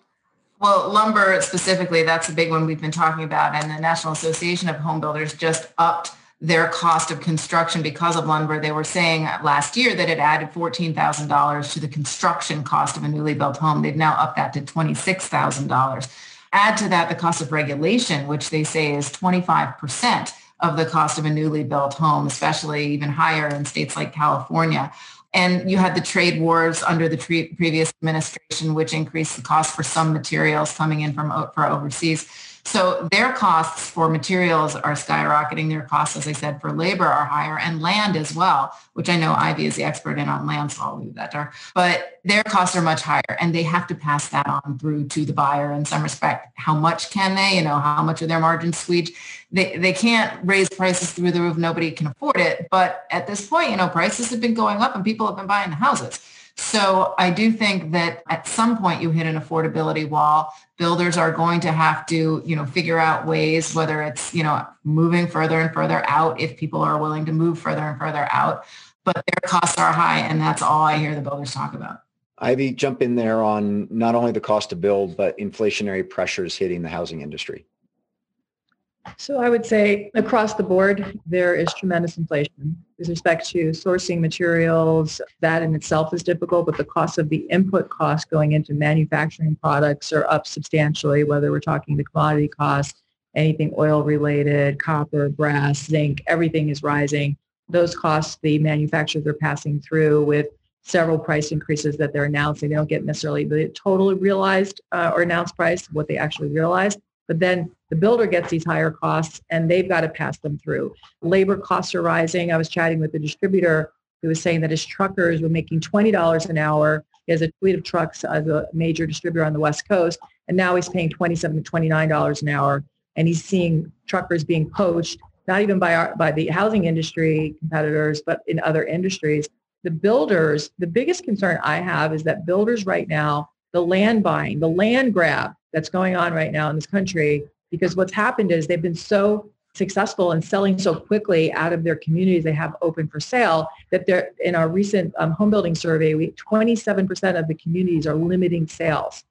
Well, lumber specifically, that's a big one we've been talking about. And the National Association of Home Builders just upped their cost of construction because of lumber. They were saying last year that it added $14,000 to the construction cost of a newly built home. They've now upped that to $26,000. Add to that the cost of regulation, which they say is 25% of the cost of a newly built home, especially even higher in states like California. And you had the trade wars under the previous administration, which increased the cost for some materials coming in from for overseas. So their costs for materials are skyrocketing. Their costs, as I said, for labor are higher and land as well, which I know Ivy is the expert in on land, so I'll leave that there. But their costs are much higher and they have to pass that on through to the buyer in some respect. How much can they, you know, how much of their margin squeeze? They, they can't raise prices through the roof. Nobody can afford it. But at this point, you know, prices have been going up and people have been buying the houses. So I do think that at some point you hit an affordability wall. Builders are going to have to, you know, figure out ways, whether it's, you know, moving further and further out if people are willing to move further and further out. But their costs are high and that's all I hear the builders talk about. Ivy, jump in there on not only the cost to build, but inflationary pressures hitting the housing industry. So I would say across the board, there is tremendous inflation with respect to sourcing materials. That in itself is difficult, but the cost of the input costs going into manufacturing products are up substantially, whether we're talking the commodity costs, anything oil related, copper, brass, zinc, everything is rising. Those costs the manufacturers are passing through with several price increases that they're announcing. They don't get necessarily the total realized uh, or announced price, what they actually realized, but then the builder gets these higher costs and they've got to pass them through. Labor costs are rising. I was chatting with the distributor who was saying that his truckers were making $20 an hour. He has a fleet of trucks as a major distributor on the West Coast, and now he's paying 27 to $29 an hour and he's seeing truckers being poached, not even by our, by the housing industry competitors, but in other industries. The builders, the biggest concern I have is that builders right now, the land buying, the land grab that's going on right now in this country, because what's happened is they've been so successful in selling so quickly out of their communities they have open for sale that they're in our recent um, home building survey we 27% of the communities are limiting sales.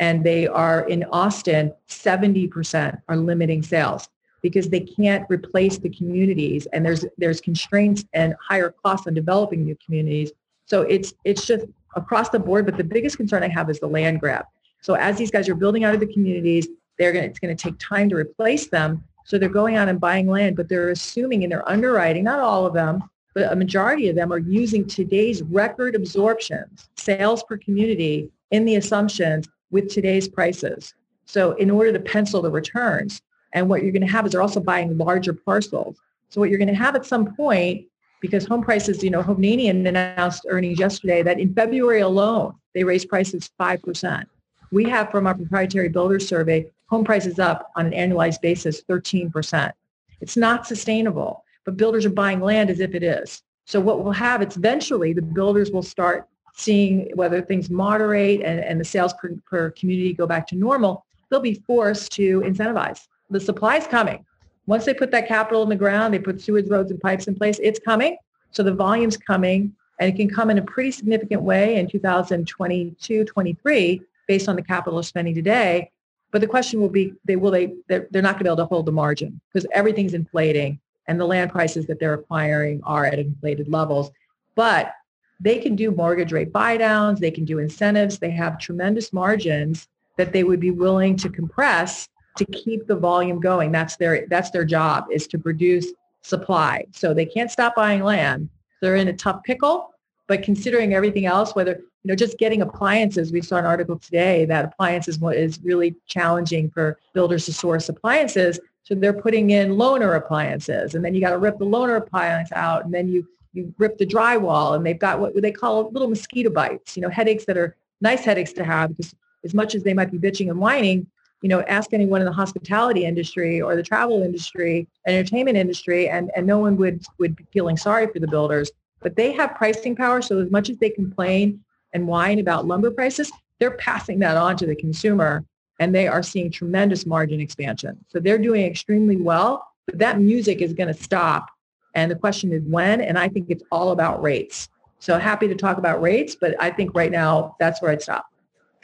And they are in austin 70% are limiting sales because they can't replace the communities and there's there's constraints and higher costs on developing new communities. So it's it's just across the board but the biggest concern i have is the land grab so as these guys are building out of the communities they're going to, it's going to take time to replace them so they're going out and buying land, but they're assuming in their underwriting, not all of them, but a majority of them are using today's record absorptions, sales per community in the assumptions with today's prices. So in order to pencil the returns, and what you're going to have is they're also buying larger parcels. So what you're going to have at some point, because home prices, you know, Hovnanian announced earnings yesterday that in February alone, they raised prices 5%. We have from our proprietary builder survey, home prices up on an annualized basis 13%. It's not sustainable, but builders are buying land as if it is. So what we'll have, it's eventually the builders will start seeing whether things moderate and, and the sales per, per community go back to normal. They'll be forced to incentivize. The supply is coming. Once they put that capital in the ground, they put sewage, roads, and pipes in place, it's coming. So the volume's coming and it can come in a pretty significant way in 2022, 23 based on the capital spending today. But the question will be, they will they they're, they're not going to be able to hold the margin because everything's inflating and the land prices that they're acquiring are at inflated levels. But they can do mortgage rate buy downs, they can do incentives, they have tremendous margins that they would be willing to compress to keep the volume going. That's their that's their job is to produce supply. So they can't stop buying land. They're in a tough pickle, but considering everything else, whether you know, just getting appliances. We saw an article today that appliances is really challenging for builders to source appliances. So they're putting in loaner appliances, and then you got to rip the loaner appliance out, and then you you rip the drywall, and they've got what they call little mosquito bites. You know, headaches that are nice headaches to have because as much as they might be bitching and whining, you know, ask anyone in the hospitality industry or the travel industry, entertainment industry, and, and no one would, would be feeling sorry for the builders. But they have pricing power. So as much as they complain and whine about lumber prices, they're passing that on to the consumer and they are seeing tremendous margin expansion. So they're doing extremely well, but that music is going to stop. And the question is when, and I think it's all about rates. So happy to talk about rates, but I think right now that's where I'd stop.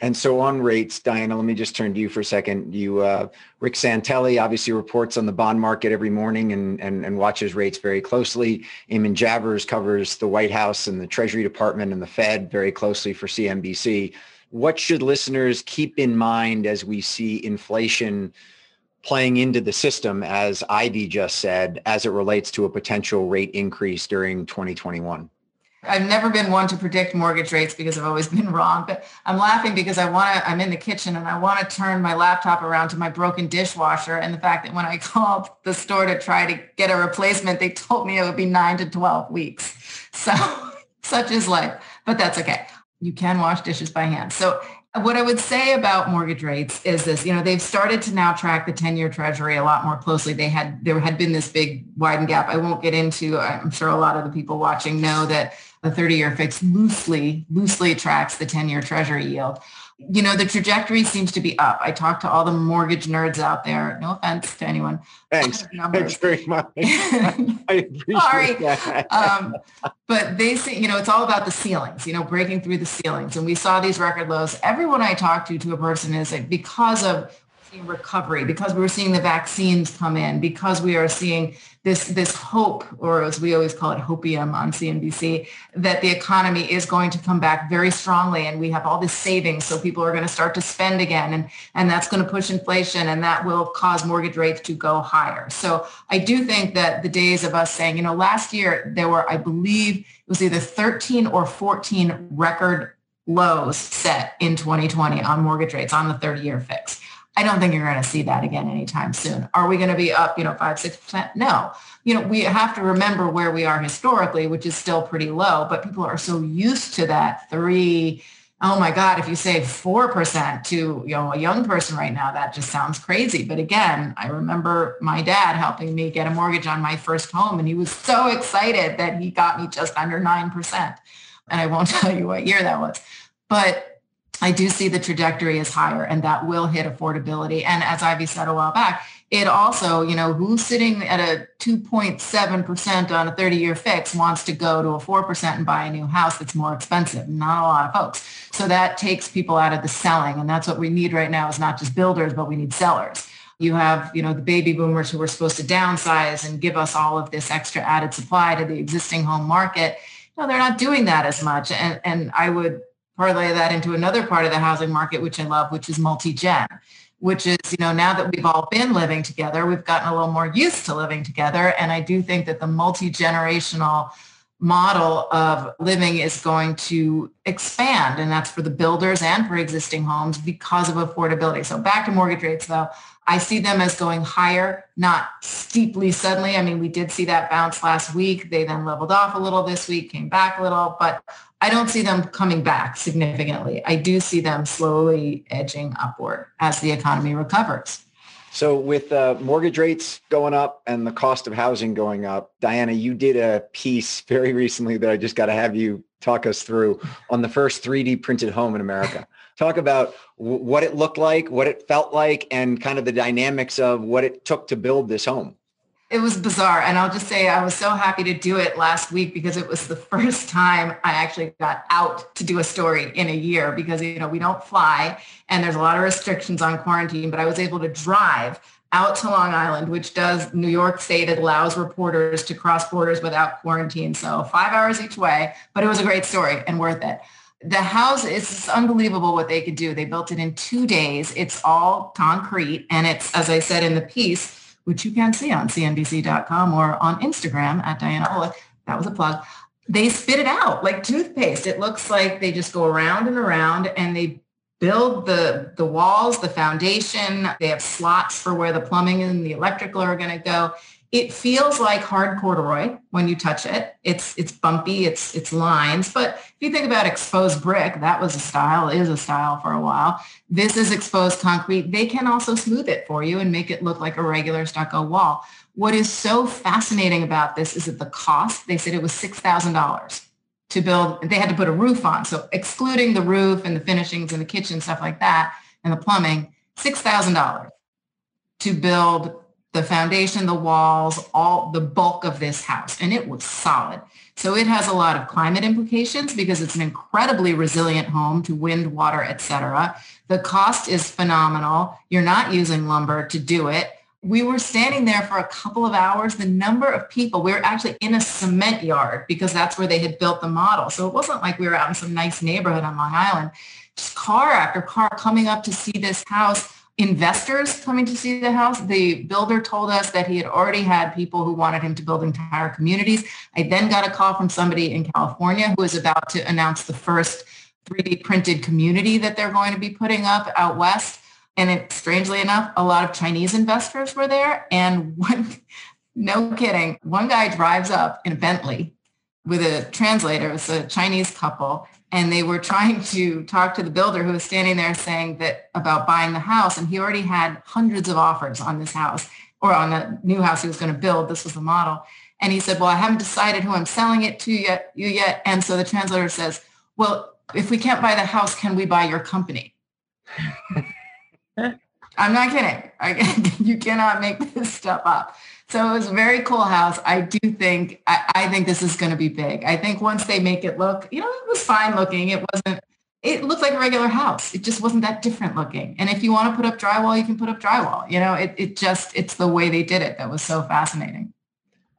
And so on rates, Diana, let me just turn to you for a second. You, uh, Rick Santelli obviously reports on the bond market every morning and, and, and watches rates very closely. Eamon Javers covers the White House and the Treasury Department and the Fed very closely for CNBC. What should listeners keep in mind as we see inflation playing into the system, as Ivy just said, as it relates to a potential rate increase during 2021? I've never been one to predict mortgage rates because I've always been wrong, but I'm laughing because I want to, I'm in the kitchen and I want to turn my laptop around to my broken dishwasher. And the fact that when I called the store to try to get a replacement, they told me it would be nine to 12 weeks. So such is life, but that's okay. You can wash dishes by hand. So what I would say about mortgage rates is this, you know, they've started to now track the 10-year treasury a lot more closely. They had, there had been this big widened gap. I won't get into, I'm sure a lot of the people watching know that the 30-year fix loosely, loosely tracks the 10-year treasury yield. You know, the trajectory seems to be up. I talked to all the mortgage nerds out there. No offense to anyone. Thanks. Thanks very much. I appreciate Sorry. that. Um, but they say, you know, it's all about the ceilings, you know, breaking through the ceilings. And we saw these record lows. Everyone I talked to, to a person is like, because of recovery because we were seeing the vaccines come in because we are seeing this this hope or as we always call it hopium on CNBC that the economy is going to come back very strongly and we have all this savings so people are going to start to spend again and and that's going to push inflation and that will cause mortgage rates to go higher. So I do think that the days of us saying you know last year there were I believe it was either 13 or 14 record lows set in 2020 on mortgage rates on the 30 year fix I don't think you're going to see that again anytime soon. Are we going to be up, you know, five, six percent? No. You know, we have to remember where we are historically, which is still pretty low, but people are so used to that three, oh my God, if you say 4% to, you know, a young person right now, that just sounds crazy. But again, I remember my dad helping me get a mortgage on my first home and he was so excited that he got me just under 9%. And I won't tell you what year that was. But I do see the trajectory is higher and that will hit affordability. And as Ivy said a while back, it also, you know, who's sitting at a 2.7% on a 30-year fix wants to go to a 4% and buy a new house that's more expensive. Not a lot of folks. So that takes people out of the selling. And that's what we need right now is not just builders, but we need sellers. You have, you know, the baby boomers who are supposed to downsize and give us all of this extra added supply to the existing home market. No, they're not doing that as much. And, and I would parlay that into another part of the housing market, which I love, which is multi-gen which is, you know, now that we've all been living together, we've gotten a little more used to living together. And I do think that the multi-generational model of living is going to expand and that's for the builders and for existing homes because of affordability. So back to mortgage rates though, I see them as going higher, not steeply suddenly. I mean, we did see that bounce last week. They then leveled off a little this week, came back a little, but I don't see them coming back significantly. I do see them slowly edging upward as the economy recovers. So with uh, mortgage rates going up and the cost of housing going up, Diana, you did a piece very recently that I just got to have you talk us through on the first 3D printed home in America. talk about w- what it looked like, what it felt like, and kind of the dynamics of what it took to build this home it was bizarre. And I'll just say I was so happy to do it last week because it was the first time I actually got out to do a story in a year because, you know, we don't fly and there's a lot of restrictions on quarantine, but I was able to drive out to Long Island, which does New York State. It allows reporters to cross borders without quarantine. So five hours each way, but it was a great story and worth it. The house, it's unbelievable what they could do. They built it in two days. It's all concrete. And it's, as I said in the piece, which you can see on cnbc.com or on Instagram at Diana Olick. That was a plug. They spit it out like toothpaste. It looks like they just go around and around and they build the, the walls, the foundation. They have slots for where the plumbing and the electrical are going to go. It feels like hard corduroy when you touch it. It's it's bumpy, it's it's lines. But if you think about exposed brick, that was a style, is a style for a while. This is exposed concrete. They can also smooth it for you and make it look like a regular stucco wall. What is so fascinating about this is that the cost, they said it was $6,000 to build, they had to put a roof on. So excluding the roof and the finishings and the kitchen, stuff like that, and the plumbing, $6,000 to build the foundation, the walls, all the bulk of this house. And it was solid. So it has a lot of climate implications because it's an incredibly resilient home to wind, water, etc. The cost is phenomenal. You're not using lumber to do it. We were standing there for a couple of hours. The number of people, we were actually in a cement yard because that's where they had built the model. So it wasn't like we were out in some nice neighborhood on Long Island. Just car after car coming up to see this house investors coming to see the house. The builder told us that he had already had people who wanted him to build entire communities. I then got a call from somebody in California who was about to announce the first 3D printed community that they're going to be putting up out west. And it, strangely enough, a lot of Chinese investors were there. And one, no kidding, one guy drives up in a Bentley with a translator. It was a Chinese couple and they were trying to talk to the builder who was standing there saying that about buying the house. And he already had hundreds of offers on this house or on the new house he was going to build. This was the model. And he said well i haven't decided who i'm selling it to yet you yet. And so the translator says well if we can't buy the house can we buy your company? I'm not kidding. I, you cannot make this stuff up so it was a very cool house. I do think, I, I think this is going to be big. I think once they make it look, you know, it was fine looking. It wasn't, it looked like a regular house. It just wasn't that different looking. And if you want to put up drywall, you can put up drywall. You know, it, it just, it's the way they did it that was so fascinating.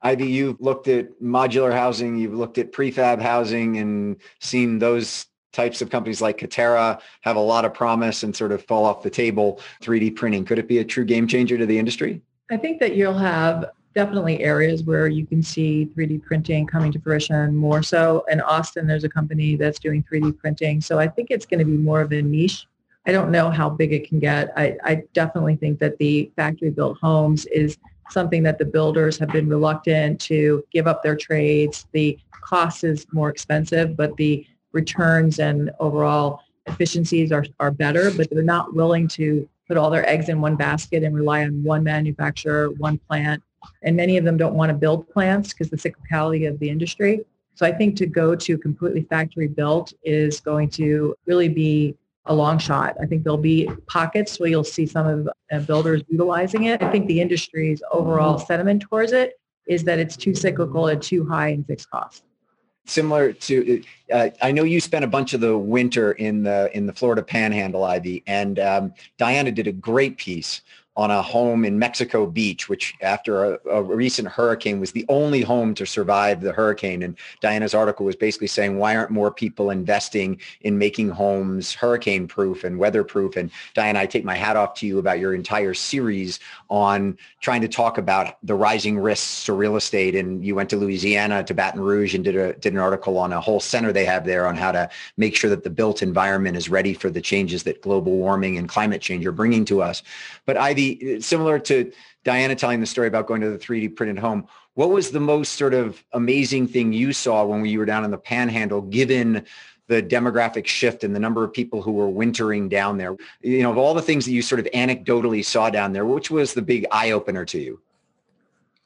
Ivy, you've looked at modular housing, you've looked at prefab housing and seen those types of companies like Katerra have a lot of promise and sort of fall off the table 3D printing. Could it be a true game changer to the industry? I think that you'll have definitely areas where you can see 3D printing coming to fruition more so. In Austin, there's a company that's doing 3D printing. So I think it's going to be more of a niche. I don't know how big it can get. I, I definitely think that the factory built homes is something that the builders have been reluctant to give up their trades. The cost is more expensive, but the returns and overall efficiencies are, are better, but they're not willing to put all their eggs in one basket and rely on one manufacturer, one plant. And many of them don't want to build plants because the cyclicality of the industry. So I think to go to completely factory built is going to really be a long shot. I think there'll be pockets where you'll see some of uh, builders utilizing it. I think the industry's overall sentiment towards it is that it's too cyclical and too high in fixed costs similar to uh, I know you spent a bunch of the winter in the in the Florida Panhandle, Ivy, and um, Diana did a great piece on a home in Mexico Beach, which after a, a, recent hurricane was the only home to survive the hurricane. And Diana's article was basically saying, why aren't more people investing in making homes hurricane proof and weatherproof? And Diana, I take my hat off to you about your entire series on trying to talk about the rising risks to real estate. And you went to Louisiana, to Baton Rouge and did, a, did an article on a whole center they have there on how to make sure that the built environment is ready for the changes that global warming and climate change are bringing to us. But Ivy, similar to Diana telling the story about going to the 3D printed home, what was the most sort of amazing thing you saw when you were down in the panhandle, given the demographic shift and the number of people who were wintering down there? You know, of all the things that you sort of anecdotally saw down there, which was the big eye opener to you?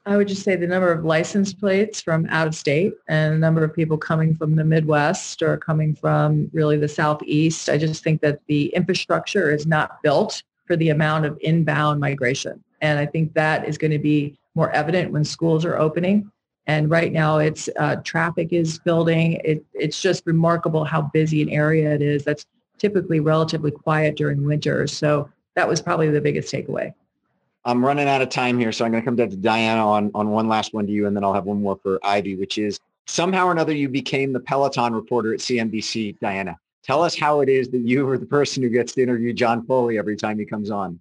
I would just say the number of license plates from out of state and the number of people coming from the Midwest or coming from really the Southeast. I just think that the infrastructure is not built for the amount of inbound migration. And I think that is going to be more evident when schools are opening. And right now it's uh, traffic is building. It, it's just remarkable how busy an area it is. That's typically relatively quiet during winter. So that was probably the biggest takeaway. I'm running out of time here, so I'm going to come back to Diana on, on one last one to you, and then I'll have one more for Ivy, which is somehow or another you became the Peloton reporter at CNBC, Diana. Tell us how it is that you are the person who gets to interview John Foley every time he comes on.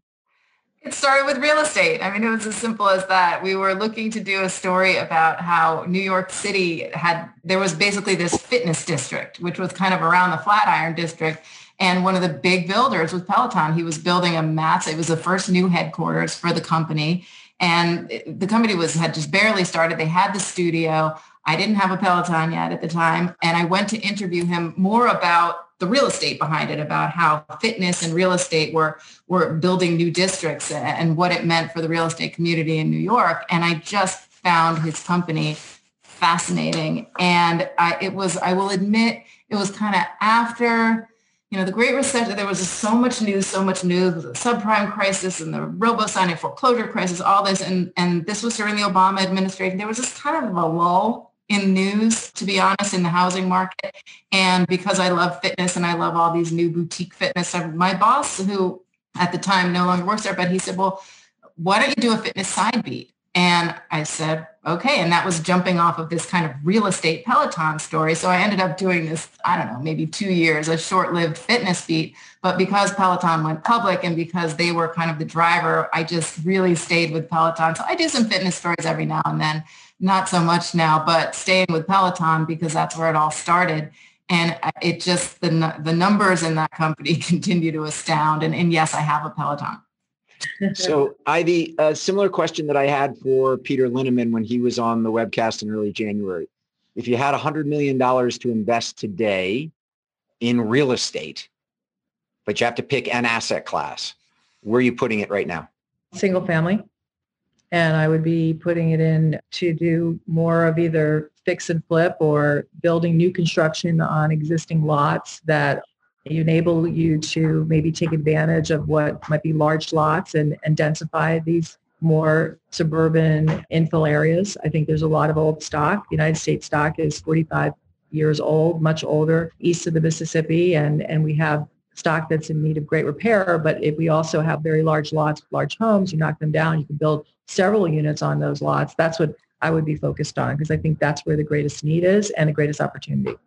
It started with real estate. I mean, it was as simple as that. We were looking to do a story about how New York City had, there was basically this fitness district, which was kind of around the Flatiron district. And one of the big builders was Peloton. He was building a massive, it was the first new headquarters for the company. And the company was had just barely started. They had the studio. I didn't have a Peloton yet at the time. And I went to interview him more about the real estate behind it, about how fitness and real estate were, were building new districts and what it meant for the real estate community in New York. And I just found his company fascinating. And I, it was, I will admit, it was kind of after you know, the Great Recession, there was just so much news, so much news, the subprime crisis and the robo-signing foreclosure crisis, all this. And, and this was during the Obama administration. There was just kind of a lull in news, to be honest, in the housing market. And because I love fitness and I love all these new boutique fitness, uh, my boss, who at the time no longer works there, but he said, well, why don't you do a fitness side beat? And I said, okay. And that was jumping off of this kind of real estate Peloton story. So I ended up doing this, I don't know, maybe two years, a short-lived fitness beat. But because Peloton went public and because they were kind of the driver, I just really stayed with Peloton. So I do some fitness stories every now and then, not so much now, but staying with Peloton because that's where it all started. And it just, the, the numbers in that company continue to astound. And, and yes, I have a Peloton so Ivy, a similar question that I had for Peter Linneman when he was on the webcast in early January. If you had $100 million to invest today in real estate, but you have to pick an asset class, where are you putting it right now? Single family. And I would be putting it in to do more of either fix and flip or building new construction on existing lots that enable you to maybe take advantage of what might be large lots and, and densify these more suburban infill areas. I think there's a lot of old stock. United States stock is 45 years old, much older, east of the Mississippi, and, and we have stock that's in need of great repair. But if we also have very large lots, large homes, you knock them down, you can build several units on those lots. That's what I would be focused on because I think that's where the greatest need is and the greatest opportunity.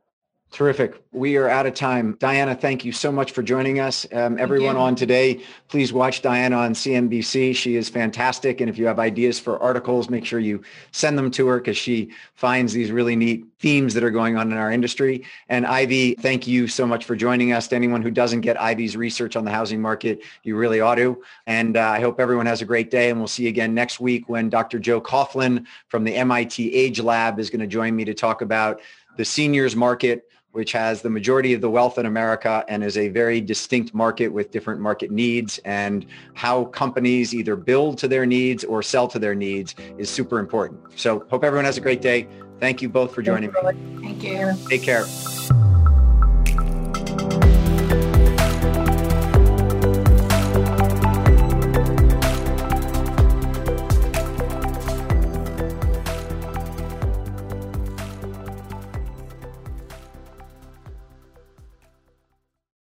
Terrific. We are out of time. Diana, thank you so much for joining us. Um, everyone on today, please watch Diana on CNBC. She is fantastic. And if you have ideas for articles, make sure you send them to her because she finds these really neat themes that are going on in our industry. And Ivy, thank you so much for joining us. To anyone who doesn't get Ivy's research on the housing market, you really ought to. And uh, I hope everyone has a great day. And we'll see you again next week when Dr. Joe Coughlin from the MIT Age Lab is going to join me to talk about the seniors market which has the majority of the wealth in America and is a very distinct market with different market needs and how companies either build to their needs or sell to their needs is super important. So hope everyone has a great day. Thank you both for joining me. Thank you. Take care.